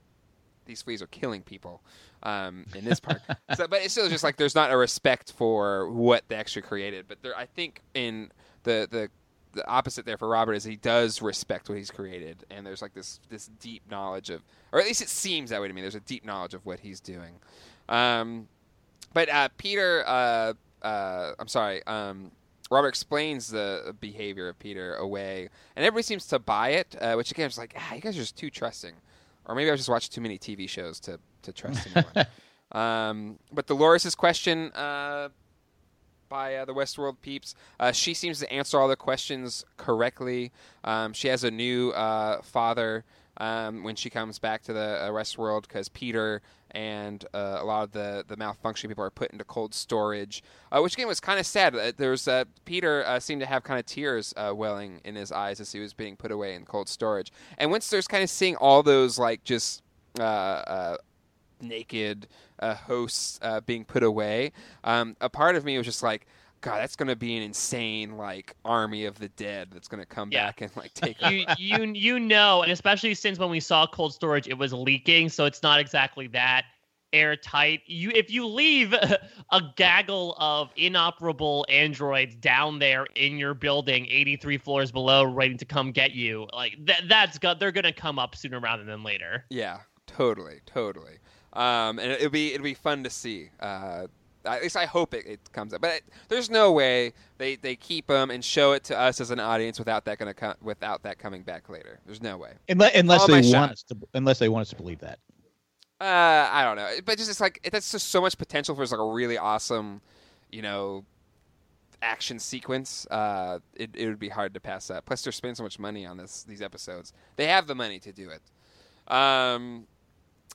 these fleas are killing people um, in this park. so, but it's still just like there's not a respect for what the extra created. But there, I think in the the the opposite there for Robert is he does respect what he's created, and there's like this this deep knowledge of, or at least it seems that way to me. There's a deep knowledge of what he's doing. Um, but uh, Peter, uh, uh, I'm sorry, um, Robert explains the behavior of Peter away, and everybody seems to buy it. Uh, which again is like, ah, you guys are just too trusting, or maybe I just watched too many TV shows to to trust anyone. um, but Dolores' question uh, by uh, the Westworld peeps, uh, she seems to answer all the questions correctly. Um, she has a new uh, father um, when she comes back to the uh, Westworld because Peter and uh, a lot of the, the malfunctioning people are put into cold storage, uh, which again was kind of sad. Uh, there was uh, Peter uh, seemed to have kind of tears uh, welling in his eyes as he was being put away in cold storage. And once there's kind of seeing all those like just naked hosts being put away, um, a part of me was just like. God, that's going to be an insane like army of the dead that's going to come yeah. back and like take. you you you know, and especially since when we saw cold storage, it was leaking, so it's not exactly that airtight. You if you leave a gaggle of inoperable androids down there in your building, 83 floors below, waiting to come get you, like that that's got they're gonna come up sooner rather than later. Yeah, totally, totally. Um, and it'll be it'll be fun to see. Uh, at least I hope it, it comes up. But it, there's no way they, they keep them and show it to us as an audience without that going to come without that coming back later. There's no way. Unless, unless they want us to unless they want us to believe that. Uh, I don't know, but just it's like that's just so much potential for like a really awesome, you know, action sequence. Uh, it, it would be hard to pass up. Plus, they're spending so much money on this these episodes. They have the money to do it. Um,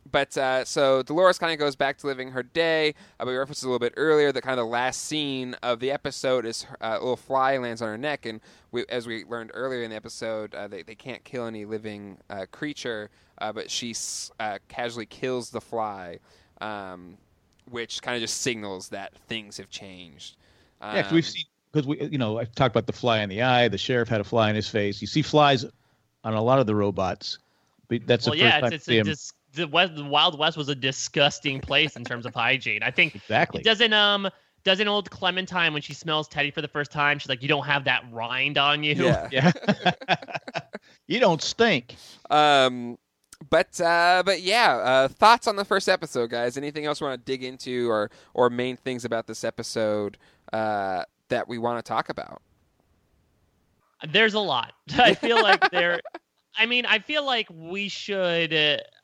but uh, so Dolores kind of goes back to living her day. Uh, we referenced a little bit earlier that kind of the last scene of the episode is uh, a little fly lands on her neck, and we, as we learned earlier in the episode, uh, they they can't kill any living uh, creature, uh, but she casually kills the fly, um, which kind of just signals that things have changed. Um, yeah, cause we've seen because we you know I talked about the fly in the eye. The sheriff had a fly in his face. You see flies on a lot of the robots. But that's well, the first yeah, time it's, it's a dis- the West, the Wild West was a disgusting place in terms of hygiene. I think exactly doesn't um doesn't old Clementine when she smells Teddy for the first time, she's like, "You don't have that rind on you." Yeah, yeah. you don't stink. Um, but uh, but yeah, uh, thoughts on the first episode, guys? Anything else we want to dig into, or or main things about this episode uh, that we want to talk about? There's a lot. I feel like there I mean, I feel like we should.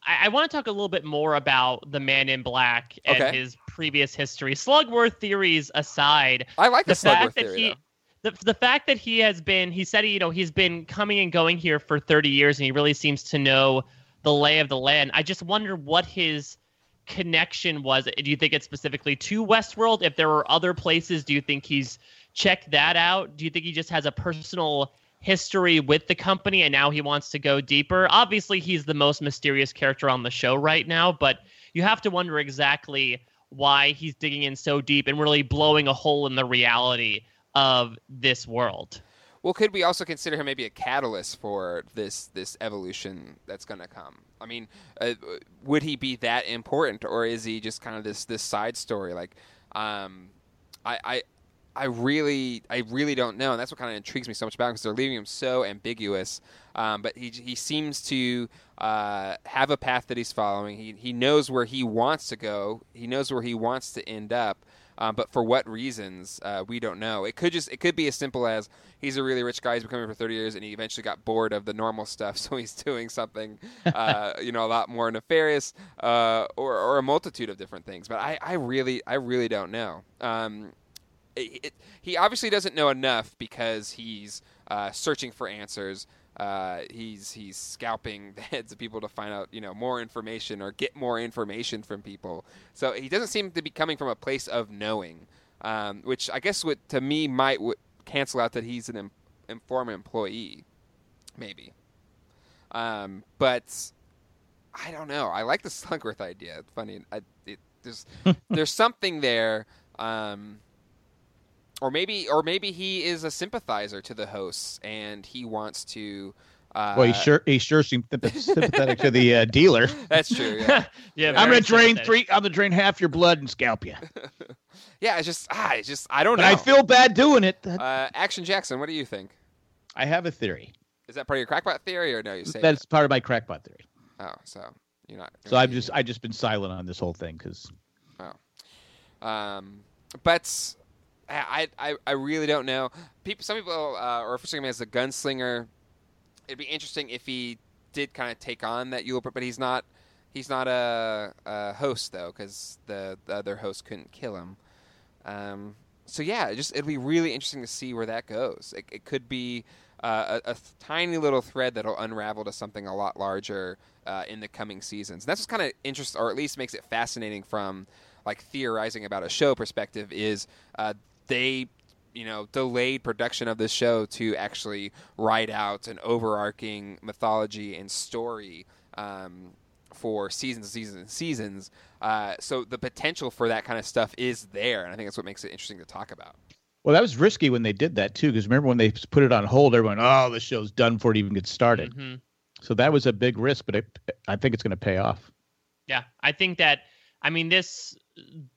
I, I want to talk a little bit more about the Man in Black and okay. his previous history. Slugworth theories aside, I like the, the Slugworth theory. He, the, the fact that he has been, he said, you know, he's been coming and going here for 30 years and he really seems to know the lay of the land. I just wonder what his connection was. Do you think it's specifically to Westworld? If there were other places, do you think he's checked that out? Do you think he just has a personal history with the company and now he wants to go deeper. Obviously, he's the most mysterious character on the show right now, but you have to wonder exactly why he's digging in so deep and really blowing a hole in the reality of this world. Well, could we also consider him maybe a catalyst for this this evolution that's going to come? I mean, uh, would he be that important, or is he just kind of this this side story? Like, um, I, I I really, I really don't know, and that's what kind of intrigues me so much about him because they're leaving him so ambiguous. Um, but he he seems to uh, have a path that he's following. He he knows where he wants to go. He knows where he wants to end up. Um, but for what reasons, uh, we don't know. It could just it could be as simple as he's a really rich guy. He's been coming for 30 years, and he eventually got bored of the normal stuff, so he's doing something, uh, you know, a lot more nefarious, uh, or or a multitude of different things. But I, I really I really don't know. Um, it, it, he obviously doesn't know enough because he's uh, searching for answers. Uh, he's he's scalping the heads of people to find out you know more information or get more information from people. So he doesn't seem to be coming from a place of knowing, um, which I guess would to me might w- cancel out that he's an em- former employee, maybe. Um, but I don't know. I like the Slugworth idea. It's funny. I, it, there's there's something there. Um, or maybe or maybe he is a sympathizer to the hosts and he wants to uh, well, he sure he sure seemed sympathetic to the uh, dealer. That's true. Yeah, yeah. I'm gonna drain three. I'm gonna drain half your blood and scalp you. yeah, it's just ah, it's just I don't but know. I feel bad doing it. Uh, Action Jackson, what do you think? I have a theory. Is that part of your crackpot theory, or no? You say that's part of my crackpot theory. Oh, so you're not. so I've just I just been silent on this whole thing because. Oh. Um, but I, I, I really don't know. People, some people uh, are referring him as a gunslinger. It'd be interesting if he did kind of take on that Yule, but he's not. He's not a, a host though, because the, the, other host couldn't kill him. Um, so yeah, it just it'll be really interesting to see where that goes. It, it could be uh, a, a, tiny little thread that'll unravel to something a lot larger uh, in the coming seasons. And that's what's kind of interesting, or at least makes it fascinating from like theorizing about a show perspective. Is uh, they you know delayed production of this show to actually write out an overarching mythology and story um, for seasons seasons and seasons. Uh, so the potential for that kind of stuff is there, and I think that's what makes it interesting to talk about. Well, that was risky when they did that too, because remember when they put it on hold, everyone, oh, the show's done before it even gets started. Mm-hmm. So that was a big risk, but it, I think it's going to pay off. Yeah, I think that. I mean, this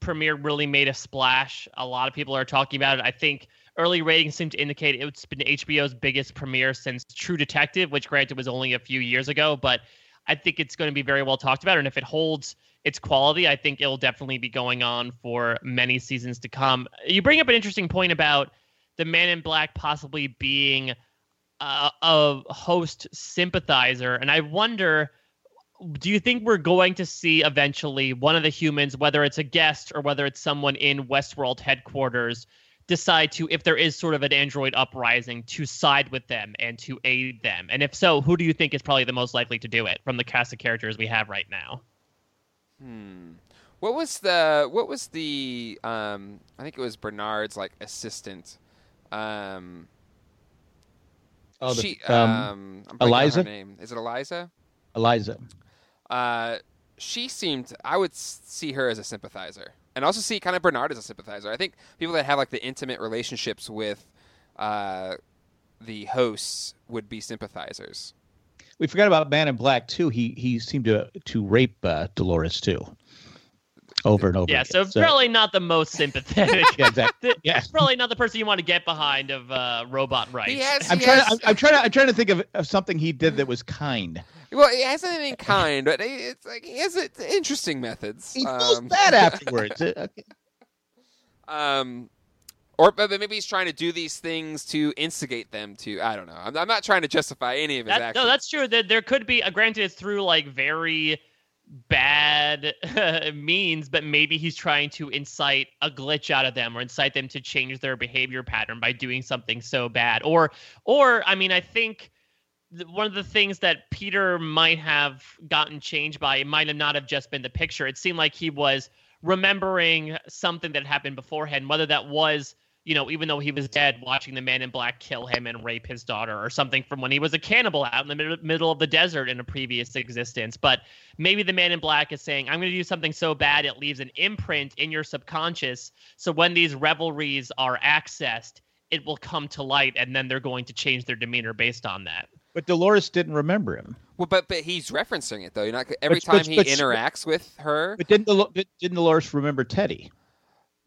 premiere really made a splash. A lot of people are talking about it. I think early ratings seem to indicate it's been HBO's biggest premiere since True Detective, which granted was only a few years ago, but I think it's going to be very well talked about. And if it holds its quality, I think it'll definitely be going on for many seasons to come. You bring up an interesting point about the Man in Black possibly being uh, a host sympathizer, and I wonder do you think we're going to see eventually one of the humans, whether it's a guest or whether it's someone in Westworld headquarters, decide to, if there is sort of an android uprising, to side with them and to aid them? And if so, who do you think is probably the most likely to do it from the cast of characters we have right now? Hmm. What was the what was the um I think it was Bernard's like assistant. Um Oh, the, she, um, um Eliza. name is it Eliza? Eliza. Uh, she seemed. I would see her as a sympathizer, and also see kind of Bernard as a sympathizer. I think people that have like the intimate relationships with uh, the hosts would be sympathizers. We forgot about Man in Black too. He he seemed to to rape uh, Dolores too over and over. Yeah, again. so, so probably not the most sympathetic. yeah, exactly. Yeah, probably not the person you want to get behind of uh, robot rights. Has, I'm trying. I'm, I'm, trying to. I'm trying to think of, of, something he did that was kind. Well, he hasn't anything kind, but it's like he has interesting methods. He feels um, bad afterwards. Uh, okay. Um, or but maybe he's trying to do these things to instigate them to. I don't know. I'm, I'm not trying to justify any of his that, actions. No, that's true. That there could be. Uh, granted, it's through like very bad means, but maybe he's trying to incite a glitch out of them or incite them to change their behavior pattern by doing something so bad. Or, or I mean, I think one of the things that Peter might have gotten changed by it might have not have just been the picture. It seemed like he was remembering something that happened beforehand, whether that was you know, even though he was dead, watching the man in black kill him and rape his daughter, or something from when he was a cannibal out in the mid- middle of the desert in a previous existence. But maybe the man in black is saying, I'm going to do something so bad it leaves an imprint in your subconscious. So when these reveries are accessed, it will come to light, and then they're going to change their demeanor based on that. But Dolores didn't remember him. Well, but but he's referencing it though. You're not every but, time but, he but, interacts with her. But didn't didn't Dolores remember Teddy?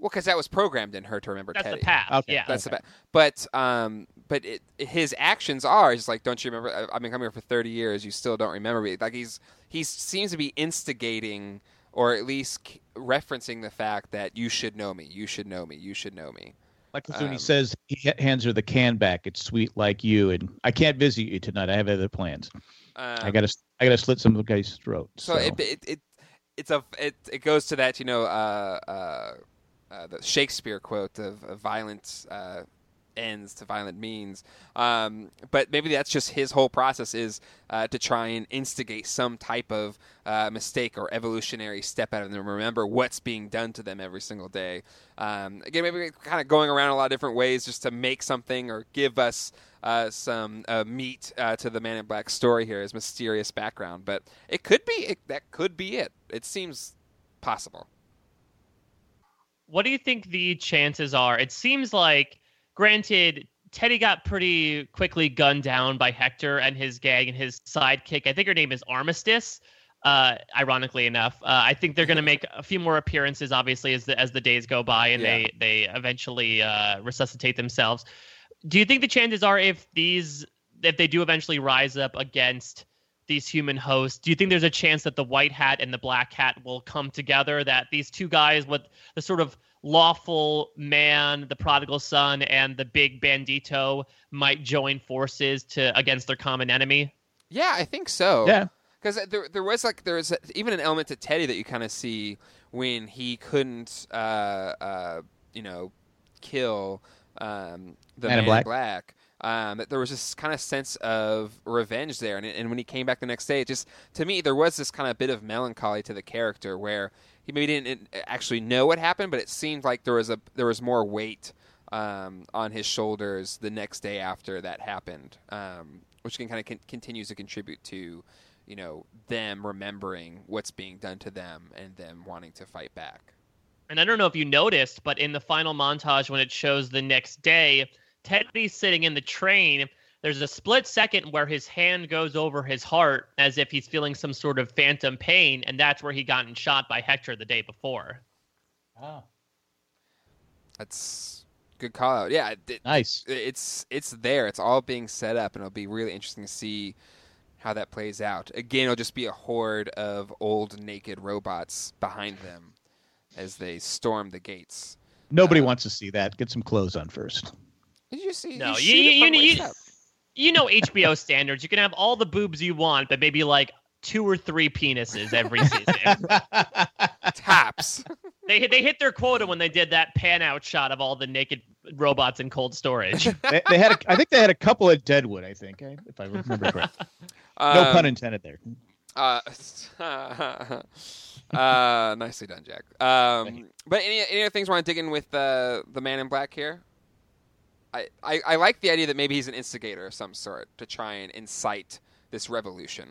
Well, because that was programmed in her to remember That's Teddy. the past. Okay. Yeah, that's okay. the past. But um, but it, his actions are just like, don't you remember? I've been coming here for thirty years. You still don't remember me. Like he's he seems to be instigating or at least c- referencing the fact that you should know me, you should know me, you should know me. Like when he Um, says he hands her the can back. It's sweet like you, and I can't visit you tonight. I have other plans. I Um, gotta I gotta slit some guy's throat. So, it, it it it's a it it goes to that you know uh, uh, uh, the Shakespeare quote of, of violent uh, ends to violent means. Um, but maybe that's just his whole process is uh, to try and instigate some type of uh, mistake or evolutionary step out of them. Remember what's being done to them every single day. Um, again, maybe kind of going around a lot of different ways just to make something or give us uh, some uh, meat uh, to the Man in Black story here, his mysterious background. But it could be it, that could be it. It seems possible. What do you think the chances are? It seems like, granted, Teddy got pretty quickly gunned down by Hector and his gang and his sidekick. I think her name is Armistice. Uh, ironically enough, uh, I think they're going to make a few more appearances, obviously, as the as the days go by and Yeah. they they eventually uh, resuscitate themselves. Do you think the chances are if these if they do eventually rise up against these human hosts, do you think there's a chance that the white hat and the black hat will come together? That these two guys with the sort of lawful man, the prodigal son, and the big bandito might join forces to against their common enemy? Yeah, I think so. Yeah. because there there was like there was even an element to Teddy that you kind of see when he couldn't, uh, uh, you know, kill um, the Man man, in in Black. black. Um, that there was this kind of sense of revenge there, and, and when he came back the next day, it just to me there was this kind of bit of melancholy to the character where he maybe didn't actually know what happened, but it seemed like there was a there was more weight um, on his shoulders the next day after that happened, um, which can kind of con- continues to contribute to, you know, them remembering what's being done to them and them wanting to fight back. And I don't know if you noticed, but in the final montage when it shows the next day, Teddy's sitting in the train. There's a split second where his hand goes over his heart as if he's feeling some sort of phantom pain, and that's where he gotten shot by Hector the day before. Oh, that's good call out. Yeah, it, Nice. it's it's there. It's all being set up, and it'll be really interesting to see how that plays out. Again, it'll just be a horde of old naked robots behind them as they storm the gates. Nobody uh, wants to see that. Get some clothes on first. Did you see? No, you shoot you, it you, you, you know HBO standards. You can have all the boobs you want, but maybe like two or three penises every season. Tops. they they hit their quota when they did that pan out shot of all the naked robots in cold storage. they, they had, a, I think they had a couple at Deadwood. I think, eh, if I remember correctly. No Um, pun intended there. Uh, uh, nicely done, Jack. Um, but any any other things we want to dig in with uh, the Man in Black here? I, I, I like the idea that maybe he's an instigator of some sort to try and incite this revolution.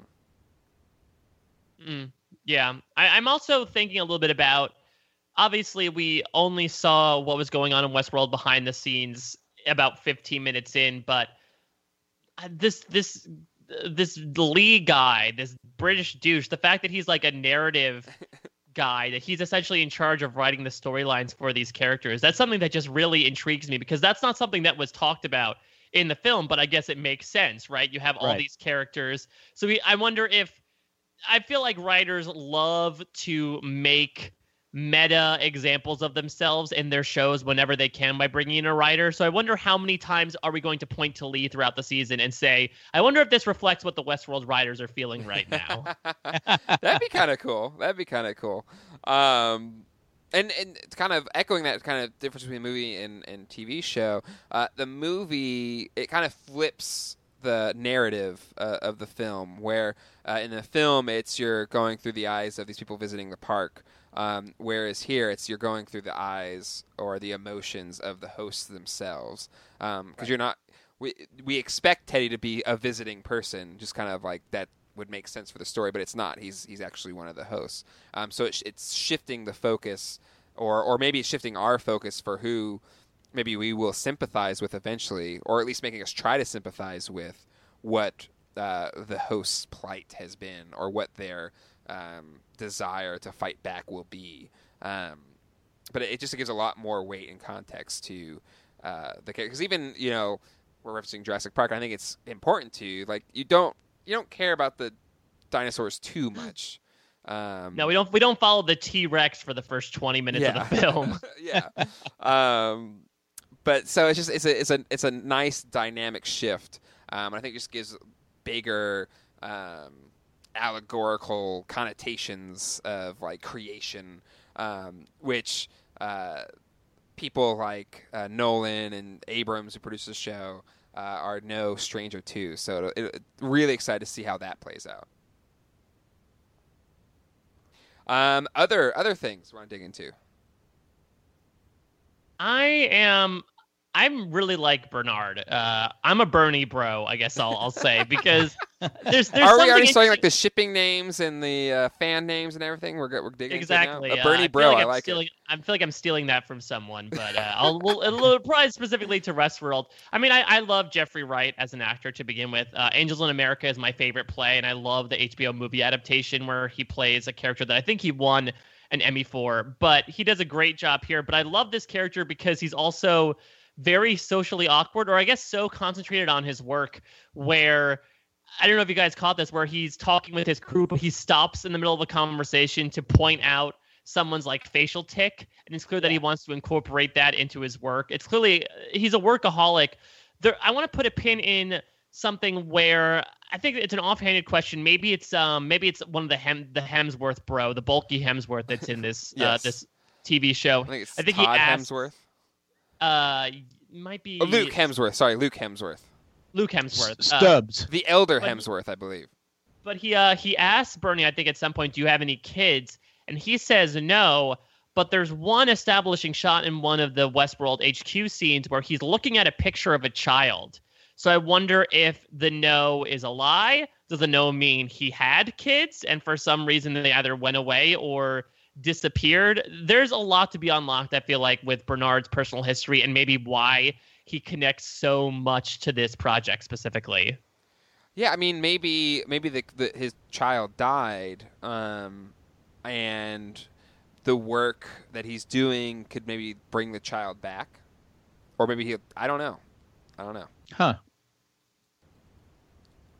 Mm, yeah, I, I'm also thinking a little bit about. Obviously, we only saw what was going on in Westworld behind the scenes about 15 minutes in, but uh, this this this Lee guy, this British douche, the fact that he's like a narrative guy, that he's essentially in charge of writing the storylines for these characters, that's something that just really intrigues me because that's not something that was talked about in the film, but I guess it makes sense, right? You have all Right. these characters, so we, I wonder if I feel like writers love to make meta examples of themselves in their shows whenever they can by bringing in a writer. So I wonder how many times are we going to point to Lee throughout the season and say, I wonder if this reflects what the Westworld writers are feeling right now. That'd be kind of cool. That'd be kind of cool. Um, and and it's kind of echoing that kind of difference between movie and, and TV show. Uh, the movie it kind of flips the narrative uh, of the film, where uh, in the film it's you're going through the eyes of these people visiting the park, um, whereas here it's you're going through the eyes or the emotions of the hosts themselves, because you're not. We we expect Teddy to be a visiting person, just kind of like that would make sense for the story, but it's not. He's he's actually one of the hosts. Um, so it, it's shifting the focus, or or maybe it's shifting our focus for who maybe we will sympathize with eventually, or at least making us try to sympathize with what uh, the host's plight has been, or what their um, desire to fight back will be. Um, but it, it just gives a lot more weight and context to uh, the character. Because even you know we're referencing Jurassic Park, I think it's important to like you don't you don't care about the dinosaurs too much. Um, No, we don't. We don't follow the T Rex for the first twenty minutes of the film. yeah. Um, but so it's just it's a it's a it's a nice dynamic shift. Um, I think it just gives bigger um, allegorical connotations of like creation, um, which uh, people like uh, Nolan and Abrams, who produced the show, uh, are no stranger to. So it, it, really excited to see how that plays out. Um, other other things we want to dig into. I am. I'm really like Bernard. Uh, I'm a Bernie bro, I guess I'll, I'll say because there's there's Are we already starting like the shipping names and the uh, fan names and everything? We're we're digging exactly into uh, Bernie I bro, like I like stealing, it. I feel like I'm stealing that from someone, but uh, I'll we'll, it'll apply specifically to Westworld. I mean, I, I love Jeffrey Wright as an actor to begin with. Uh, Angels in America is my favorite play, and I love the HBO movie adaptation where he plays a character that I think he won an Emmy for. But he does a great job here. But I love this character because he's also very socially awkward, or I guess so concentrated on his work where I don't know if you guys caught this, where he's talking with his crew, but he stops in the middle of a conversation to point out someone's like facial tic, and it's clear that he wants to incorporate that into his work. It's clearly he's a workaholic. There, I want to put a pin in something where I think it's an offhanded question. Maybe it's um maybe it's one of the hem the Hemsworth bro, the bulky Hemsworth that's in this uh, this TV show. I think it's I think he asked, Hemsworth. Uh, might be Oh, Luke Hemsworth. Sorry, Luke Hemsworth. Luke Hemsworth. Uh, Stubbs. The elder But- Hemsworth, I believe. but he uh he asks Bernie, I think at some point, do you have any kids? And he says no. But there's one establishing shot in one of the Westworld HQ scenes where he's looking at a picture of a child. So I wonder if the no is a lie. Does the no mean he had kids and for some reason they either went away or disappeared? There's a lot to be unlocked, I feel like, with Bernard's personal history and maybe why he connects so much to this project specifically. Yeah, I mean, maybe maybe the, the his child died, um, and the work that he's doing could maybe bring the child back, or maybe he. I don't know. I don't know. Huh.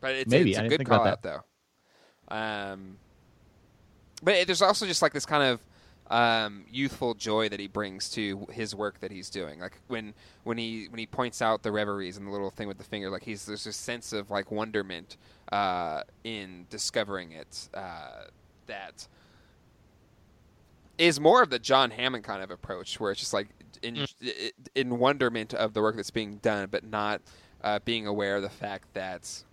But it's, Maybe. it's a good call out though. Um, but it- there's also just like this kind of um, youthful joy that he brings to his work that he's doing. Like when when he when he points out the reveries and the little thing with the finger, like he's there's this sense of like wonderment uh, in discovering it uh, that is more of the John Hammond kind of approach, where it's just like in in wonderment of the work that's being done, but not uh, being aware of the fact that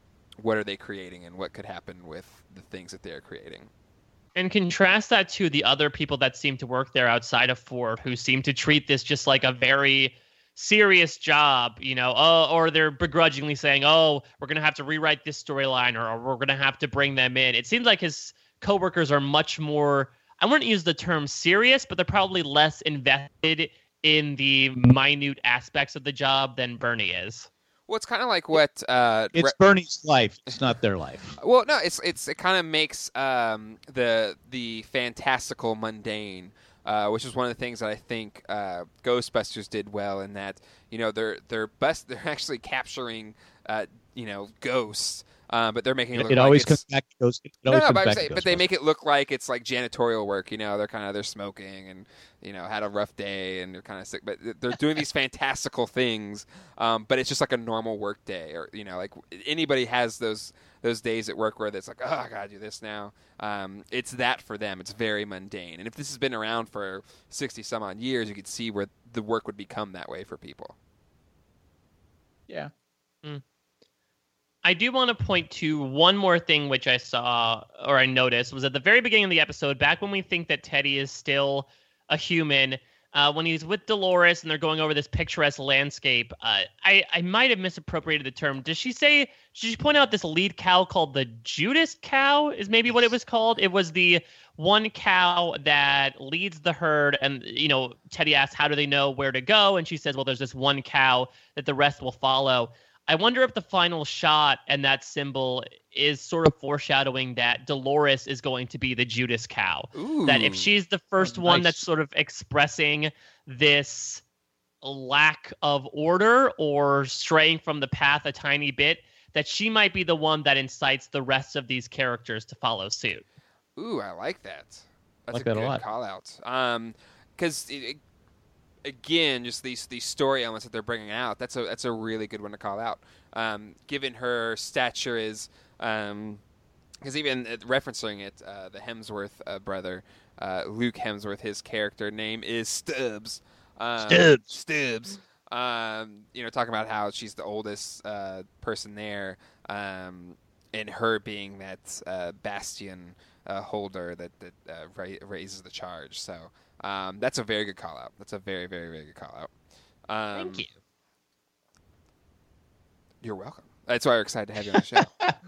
what are they creating and what could happen with the things that they're creating. And contrast that to the other people that seem to work there outside of Ford who seem to treat this just like a very serious job, you know, oh, or they're begrudgingly saying, oh, we're going to have to rewrite this storyline or, or we're going to have to bring them in. It seems like his coworkers are much more, I wouldn't use the term serious, but they're probably less invested in the minute aspects of the job than Bernie is. Well, it's kind of like what uh, It's Re- Bernie's life. It's not their life. Well, no, it's it's it kind of makes um, the the fantastical mundane, uh, which is one of the things that I think uh, Ghostbusters did well in that you know they're they're best they're actually capturing uh, you know ghosts, uh, but they're making it, It, look it like always it's- comes back to those. It no, always no, comes but, back saying, but they make it look like it's like janitorial work. You know, they're kind of they're smoking and you know had a rough day and they're kind of sick. But they're doing these fantastical things. Um, but it's just like a normal work day, or you know, like anybody has those those days at work where it's like, oh, I gotta do this now. Um, it's that for them. It's very mundane. And if this has been around for sixty some odd years, you could see where the work would become that way for people. Yeah. I do want to point to one more thing which I saw or I noticed was at the very beginning of the episode, back when we think that Teddy is still a human, uh, when he's with Dolores and they're going over this picturesque landscape. Uh, I I might have misappropriated the term. Does she say? Did she point out this lead cow called the Judas cow? Is maybe what it was called. It was the one cow that leads the herd, and you know Teddy asks, "How do they know where to go?" And she says, "Well, there's this one cow that the rest will follow." I wonder if the final shot and that symbol is sort of foreshadowing that Dolores is going to be the Judas cow. That if she's the first Oh, one nice. that's sort of expressing this lack of order or straying from the path a tiny bit, that she might be the one that incites the rest of these characters to follow suit. Ooh, I like that. That's Like a that a good lot. call out. Um, because again, just these these story elements that they're bringing out. That's a that's a really good one to call out. Um, given her stature is, um, because even uh, referencing it, uh, the Hemsworth uh, brother, uh, Luke Hemsworth, his character name is Stubbs. Um, Stubbs. Stubbs. Um, you know, talking about how she's the oldest uh, person there, um, and her being that uh, bastion uh, holder that that uh, ra- raises the charge. So um, that's a very good call out. That's a very very very good call out. Um, Thank you. You're welcome. That's why we're excited to have you on the show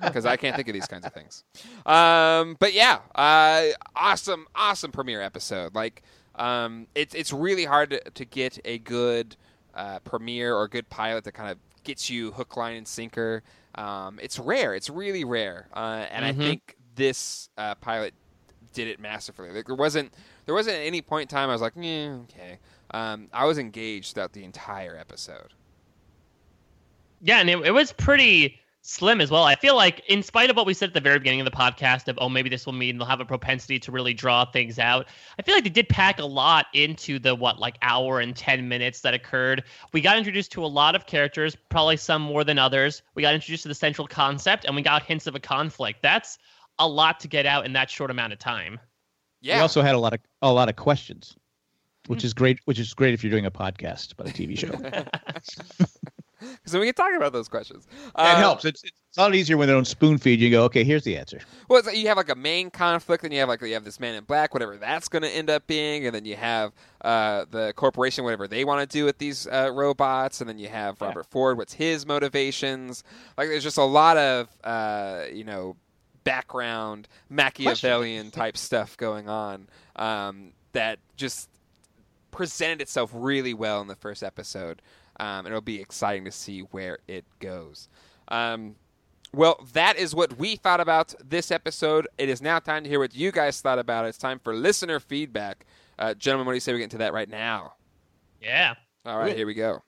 because I can't think of these kinds of things. Um, but yeah, uh, awesome, awesome premiere episode. Like, um, it's it's really hard to, to get a good uh, premiere or a good pilot that kind of gets you hook, line, and sinker. Um, it's rare. It's really rare, uh, and I think this uh, pilot did it masterfully. Like, there wasn't there wasn't any point in time I was like, okay. Um, I was engaged throughout the entire episode. Yeah, and it, it was pretty slim as well. I feel like, in spite of what we said at the very beginning of the podcast of, oh, maybe this will mean they'll have a propensity to really draw things out, I feel like they did pack a lot into the, what, like hour and 10 minutes that occurred. We got introduced to a lot of characters, probably some more than others. We got introduced to the central concept, and we got hints of a conflict. That's a lot to get out in that short amount of time. Yeah. We also had a lot of a lot of questions, which is great. Which is great if you're doing a podcast about a TV show. so we can talk about those questions. it Um, helps. It's, it's a lot easier when they don't spoon feed you. You go, okay, here's the answer. Well, it's like you have like a main conflict, and you have like you have this man in black, whatever that's going to end up being, and then you have uh, the corporation, whatever they want to do with these uh, robots, and then you have Robert Ford, what's his motivations? Like, there's just a lot of uh, you know background Machiavellian type stuff going on um, that just presented itself really well in the first episode, um, and it'll be exciting to see where it goes. Um, well, that is what we thought about this episode. It is now time to hear what you guys thought about it. It's time for listener feedback. Uh, gentlemen, what do you say we get into that right now? Yeah. All right, here we go.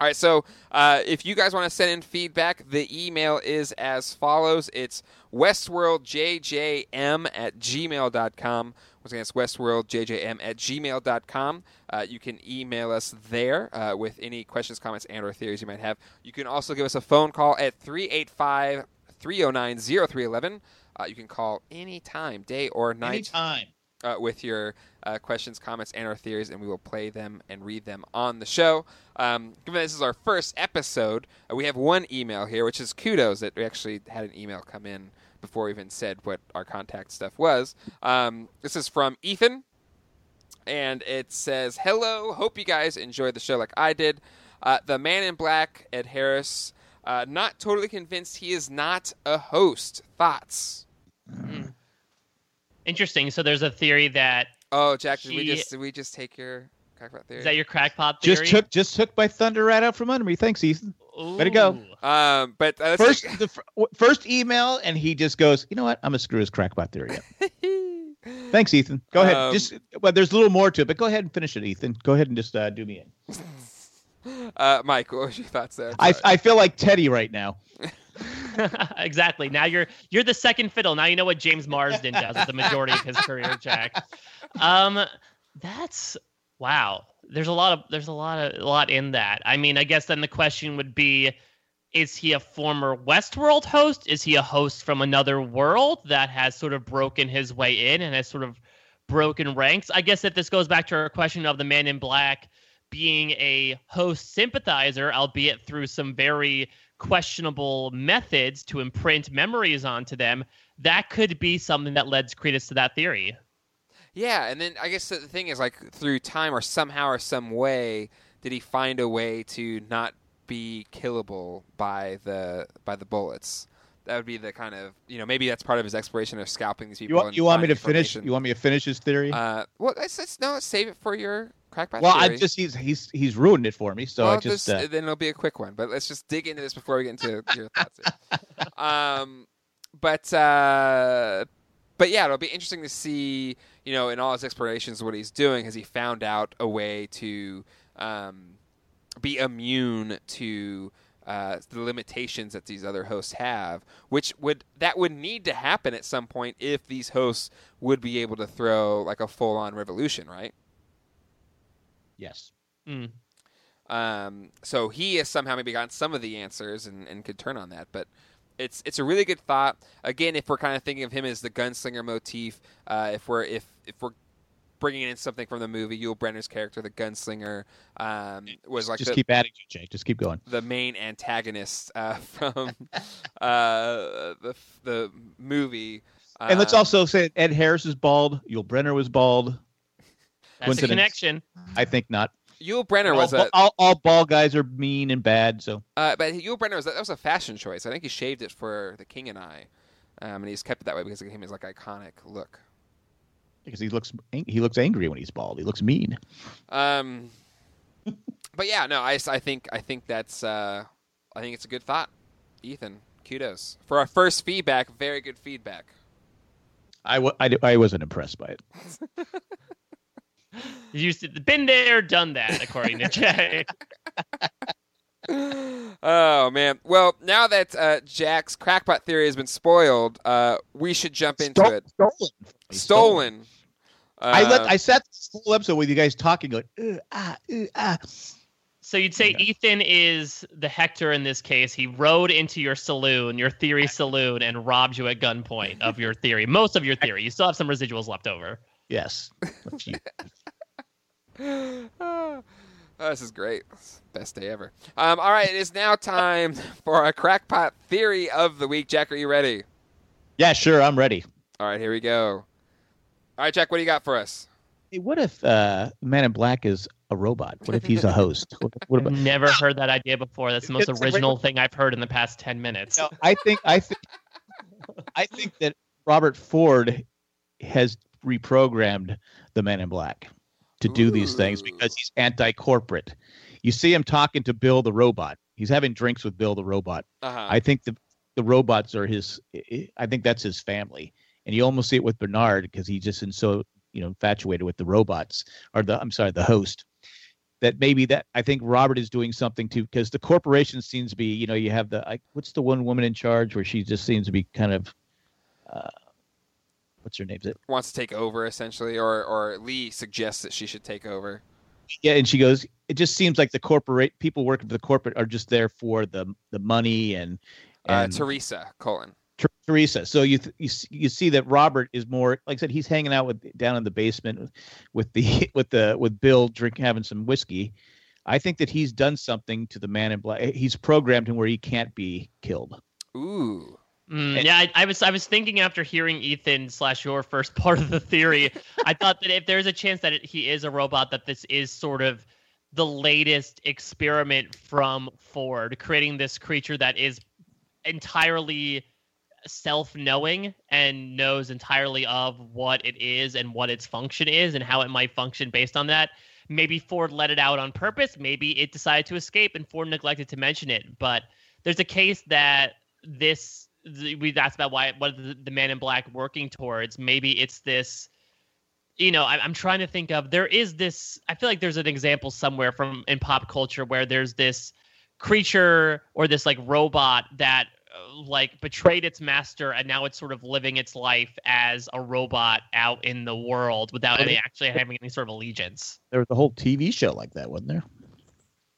All right, so uh, if you guys want to send in feedback, the email is as follows. It's westworldjjm at gmail.com. Once again, it's westworldjjm at gmail.com. Uh, you can email us there uh, with any questions, comments, and or theories you might have. You can also give us a phone call at 385 309 0311. Uh, You can call any time, day or night Anytime. Uh, with your uh, questions, comments, and our theories, and we will play them and read them on the show. Um, given this is our first episode, uh, we have one email here, which is kudos that we actually had an email come in before we even said what our contact stuff was. Um, this is from Ethan, and it says, "Hello, hope you guys enjoyed the show like I did. Uh, the Man in Black, Ed Harris, uh, not totally convinced he is not a host. Thoughts?" Interesting. So there's a theory that Oh, Jack, did we just did we just take your crackpot theory? is that your crackpot theory? Just took just took my thunder right out from under me. Thanks, Ethan. Way to go. Um, but uh, First, take- the fir- first email, and he just goes, "You know what? I'm gonna screw his crackpot theory up." Thanks, Ethan. Go ahead. Um, just well, there's a little more to it, but go ahead and finish it, Ethan. Go ahead and just uh, do me in. uh, Mike, what was your thoughts there? I I feel like Teddy right now. exactly. Now you're you're the second fiddle. Now you know what James Marsden does with the majority of his career, Jack. Um, that's wow. There's a lot of there's a lot of a lot in that. I mean, I guess then the question would be, is he a former Westworld host? Is he a host from another world that has sort of broken his way in and has sort of broken ranks? I guess if this goes back to our question of the Man in Black being a host sympathizer, albeit through some very questionable methods to imprint memories onto them, that could be something that lends credence to that theory. yeah, and then I guess the thing is like through time or somehow or some way, did he find a way to not be killable by the by the bullets? That would be the kind of you know maybe that's part of his exploration of scalping these people. You want you want me to finish? You want me to finish his theory? Uh, well, let's, let's no, let's save it for your crackpot well, theory. I just he's he's he's ruined it for me. So well, I just this- uh, then it'll be a quick one. But let's just dig into this before we get into your thoughts. here. um, but uh, but yeah, it'll be interesting to see. You know, in all his explorations, what he's doing. Has he found out a way to um, be immune to uh, the limitations that these other hosts have, which would that would need to happen at some point if these hosts would be able to throw like a full on revolution, right? Yes. Mm. Um, so he has somehow maybe gotten some of the answers and, and could turn on that, but it's it's a really good thought. Again, if we're kind of thinking of him as the gunslinger motif, uh, if we're if if we're bringing in something from the movie, Yul Brynner's character, the gunslinger, um, was like just the, keep adding to Jake. Just keep going. the main antagonist uh, from uh, the the movie. and let's Um, also say Ed Harris is bald. Yul Brynner was bald. That's a connection. I think not. Yul Brynner all, was a all, all bald guys are mean and bad. So Uh, but Yul Brynner was that was a fashion choice. I think he shaved it for The King and I, um, and he's kept it that way because it became his like iconic look. Because he looks he looks angry when he's bald. He looks mean. Um, but yeah, no, I, I think I think that's uh, I think it's a good thought, Ethan. Kudos for our first feedback. Very good feedback. I, w- I, I wasn't impressed by it. You s- been there, done that, according to Jay. Oh man. Well, now that uh, Jack's crackpot theory has been spoiled, uh, we should jump into Stol- it. Stolen. Stolen. Uh, I let I sat this whole episode with you guys talking, going, ah, ugh, ah. So you'd say Ethan is the Hector in this case. He rode into your saloon, your theory saloon, and robbed you at gunpoint of your theory. Most of your theory. You still have some residuals left over. yes. Oh, this is great. It's the Best day ever. Um, all right, it is now time for a crackpot theory of the week. Jack, are you ready? yeah, sure. I'm ready. All right, here we go. All right, Jack, what do you got for us? Hey, what if uh, Man in Black is a robot? What if he's a host? What, what about? Never heard that idea before. That's the most It's original thing I've heard in the past ten minutes. No, I think I think I think that Robert Ford has reprogrammed the Man in Black to do these things because he's anti-corporate. You see him talking to Bill the robot. He's having drinks with Bill the robot. Uh-huh. I think the the robots are his. I think that's his family, and you almost see it with Bernard because he's just in so you know infatuated with the robots or the I'm sorry the host. That maybe that I think Robert is doing something too because the corporation seems to be you know you have the I, what's the one woman in charge where she just seems to be kind of uh, what's her name is it Wants to take over essentially, or or Lee suggests that she should take over. Yeah and she goes it just seems like the corporate people working for the corporate are just there for the the money and Uh, Theresa Cullen. Ter- Theresa. So you, th- you you see that Robert is more like I said he's hanging out with down in the basement with the with the with Bill drink having some whiskey. I think that he's done something to the man in black. He's programmed him where he can't be killed. Ooh. Mm, And- yeah, I, I was I was thinking after hearing Ethan slash your first part of the theory, I thought that if there's a chance that it, he is a robot, that this is sort of the latest experiment from Ford, creating this creature that is entirely self-knowing and knows entirely of what it is and what its function is and how it might function based on that. Maybe Ford let it out on purpose. Maybe it decided to escape and Ford neglected to mention it. But there's a case that this th- we asked about why what the, the man in black working towards. Maybe it's this you know I, i'm trying to think of there is this i feel like there's an example somewhere from in pop culture where there's this creature or this like robot that uh, like betrayed its master and now it's sort of living its life as a robot out in the world without any actually having any sort of allegiance. There was a whole TV show like that, wasn't there?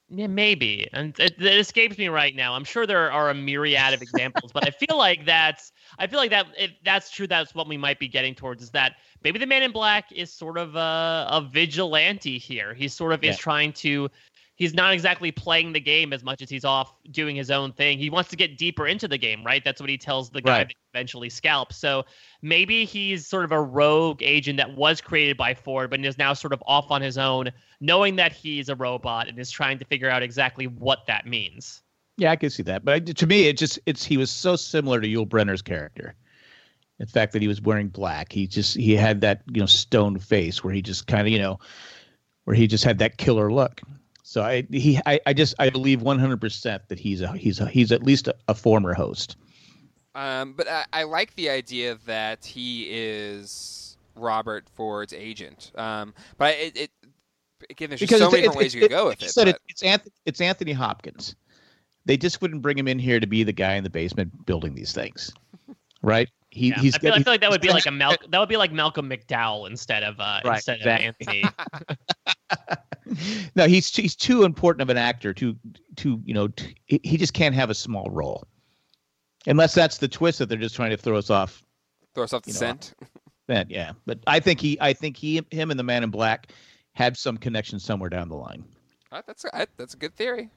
Yeah, maybe. And it, it escapes me right now. I'm sure there are a myriad of examples, but I feel like that's I feel like that if that's true, that's what we might be getting towards is that maybe the man in black is sort of a, a vigilante here. He sort of Yeah. is trying to he's not exactly playing the game as much as he's off doing his own thing. He wants to get deeper into the game, right? That's what he tells the guy Right. that eventually scalps. So maybe he's sort of a rogue agent that was created by Ford, but is now sort of off on his own, knowing that he's a robot and is trying to figure out exactly what that means. Yeah, I can see that. But I, to me, it just it's he was so similar to Yul Brynner's character. The fact that he was wearing black, he just he had that you know stone face where he just kind of you know where he just had that killer look. So I he I, I just I believe one hundred percent that he's a he's a, he's at least a, a former host. Um, but I, I like the idea that he is Robert Ford's agent. Um, but it, it again, there's just so many different ways you could go with like it. said, but- it's Anthony, it's Anthony Hopkins. they just wouldn't bring him in here to be the guy in the basement building these things, right? He, Yeah. he's I, feel, I feel like that would be like a Mal- that would be like Malcolm McDowell instead of uh, Right, instead exactly. of Anthony. no, he's he's too important of an actor to to you know t he he just can't have a small role, unless that's the twist that they're just trying to throw us off. Throw us off the know, scent. That yeah, but I think he I think he him and the Man in Black had some connection somewhere down the line. All right, that's a, that's a good theory.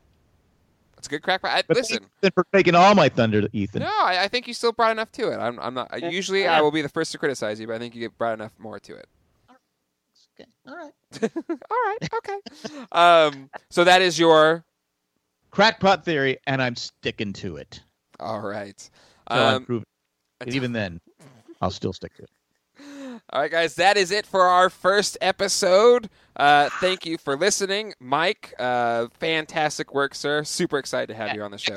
That's a good crack. I, But listen, thanks Ethan, for taking all my thunder, Ethan. no, I, I think you still brought enough to it. I'm, I'm not. Usually, I will be the first to criticize you, but I think you brought enough more to it. All right. All right, okay. um, so that is your. Crackpot theory, and I'm sticking to it. All right. Until I'm Um, proven- and even then, I'll still stick to it. All right, guys, that is it for our first episode. Uh, thank you for listening, Mike. Uh, fantastic work, sir. Super excited to have you on the show.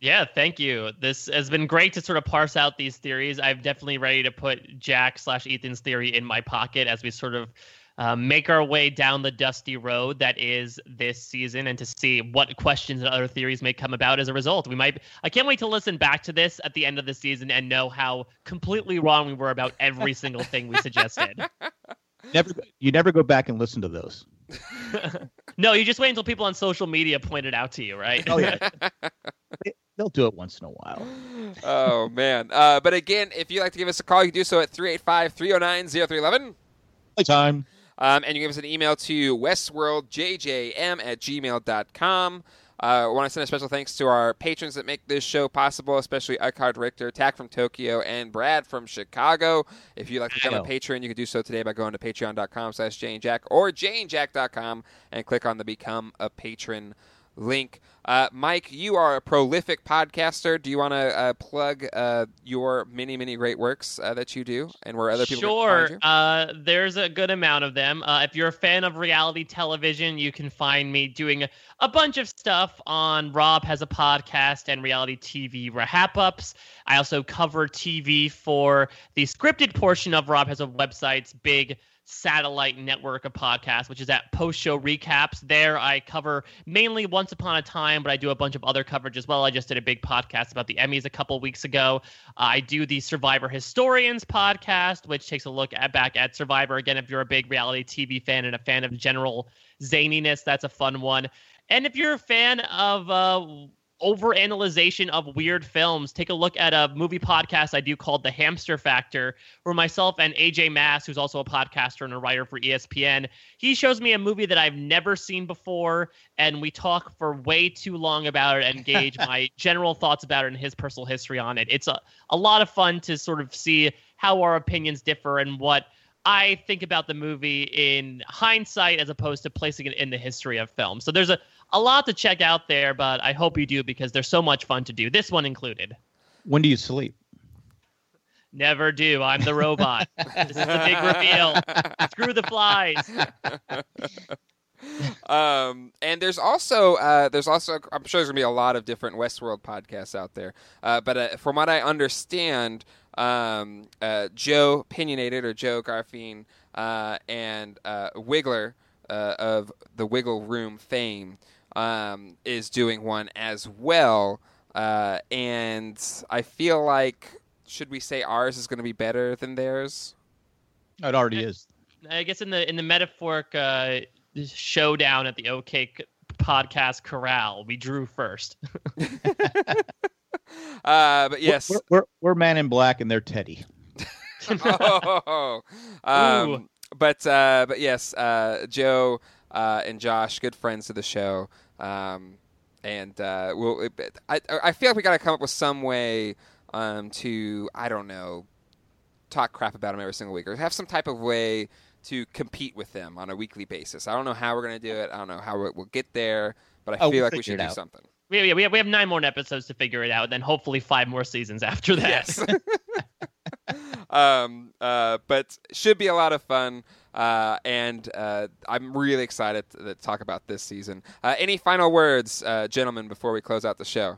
Yeah, thank you. This has been great to sort of parse out these theories. I'm definitely ready to put Jack slash Ethan's theory in my pocket as we sort of uh, make our way down the dusty road that is this season, and to see what questions and other theories may come about as a result. We might. I can't wait to listen back to this at the end of the season and know how completely wrong we were about every single thing we suggested. Never, you never go back and listen to those. no, you just wait until people on social media point it out to you, right? Oh yeah, They- they'll do it once in a while. oh man! Uh, but again, if you'd like to give us a call, you can do so at 385-309-0311. Time. Um, and you can give us an email to westworldjjm at gmail.com. Uh, I want to send a special thanks to our patrons that make this show possible, especially Eckhard Richter, Tack from Tokyo, and Brad from Chicago. If you'd like to become a patron, you can do so today by going to patreon.com slash janejack or janejack.com and click on the Become a Patron link. Uh, Mike, you are a prolific podcaster. Do you want to uh, plug uh, your many, many great works uh, that you do and where other people sure. can find you? Uh, there's a good amount of them. Uh, if you're a fan of reality television, you can find me doing a, a bunch of stuff on Rob has a podcast and reality TV wrap ups. I also cover TV for the scripted portion of Rob has a website's big satellite network of podcasts, which is at post show recaps. There, I cover mainly Once Upon a Time, but I do a bunch of other coverage as well. I just did a big podcast about the Emmys a couple weeks ago. I do the Survivor Historians podcast, which takes a look at back at Survivor. Again, if you're a big reality TV fan and a fan of general zaniness, that's a fun one. And if you're a fan of uh, overanalyzation of weird films, take a look at a movie podcast I do called The Hamster Factor, where myself and AJ Mass, who's also a podcaster and a writer for ESPN, he shows me a movie that I've never seen before, and we talk for way too long about it and gauge my general thoughts about it and his personal history on it. It's a, a lot of fun to sort of see how our opinions differ and what I think about the movie in hindsight as opposed to placing it in the history of film. So there's a, a lot to check out there, but I hope you do because there's so much fun to do. This one included. When do you sleep? Never do. I'm the robot. this is the big reveal. Screw the flies. um, and there's also uh, there's also I'm sure there's gonna be a lot of different Westworld podcasts out there. Uh, but uh, from what I understand, um, uh, Joe Pinionated or Joe Garfien uh, and uh, Wigler uh, of the Wiggle Room fame um, is doing one as well. Uh, and I feel like should we say ours is going to be better than theirs? It already is. I guess in the in the metaphoric uh, showdown at the OK podcast corral, we drew first. Uh, but yes, We're, we're, we're Man in Black and they're Teddy. oh, um, but uh, but yes, uh, Joe uh, and Josh, good friends of the show, um, and uh, we'll. I I feel like we got to come up with some way um, to I don't know talk crap about them every single week or have some type of way to compete with them on a weekly basis. I don't know how we're gonna do it. I don't know how we'll get there, but I Oh, feel we'll like we should do out. something. We, we, we have, we have nine more episodes to figure it out, and then hopefully five more seasons after that. Yes. um, uh, but should be a lot of fun. Uh, and uh, I'm really excited to, to talk about this season. Uh, any final words, uh, gentlemen, before we close out the show?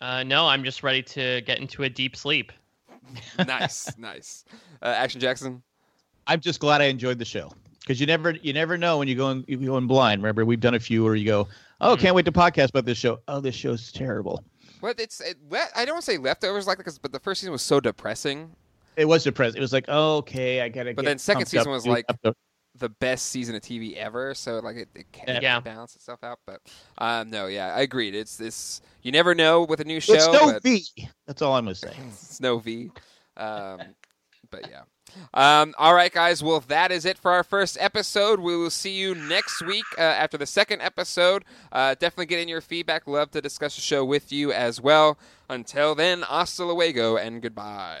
Uh, no, I'm just ready to get into a deep sleep. nice, nice. Uh, Action Jackson. I'm just glad I enjoyed the show. because you never you never know when you go in you go in blind. Remember, we've done a few where you go, oh, Mm-hmm. can't wait to podcast about this show. Oh, this show's terrible. What it's it, I don't want to say leftovers like because but the first season was so depressing. It was depressing. It was like, oh, okay, I gotta. But get then second season was like- up The best season of TV ever, so like it, it can't Yeah. balance itself out. But um, no, yeah, I agreed. It's this you never know with a new show. it's no but V. That's all I'm gonna say. it's no V. Um, but yeah. Um, all right, guys. Well, that is it for our first episode. We will see you next week uh, after the second episode. Uh, definitely get in your feedback. Love to discuss the show with you as well. Until then, hasta luego and goodbye.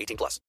18 plus.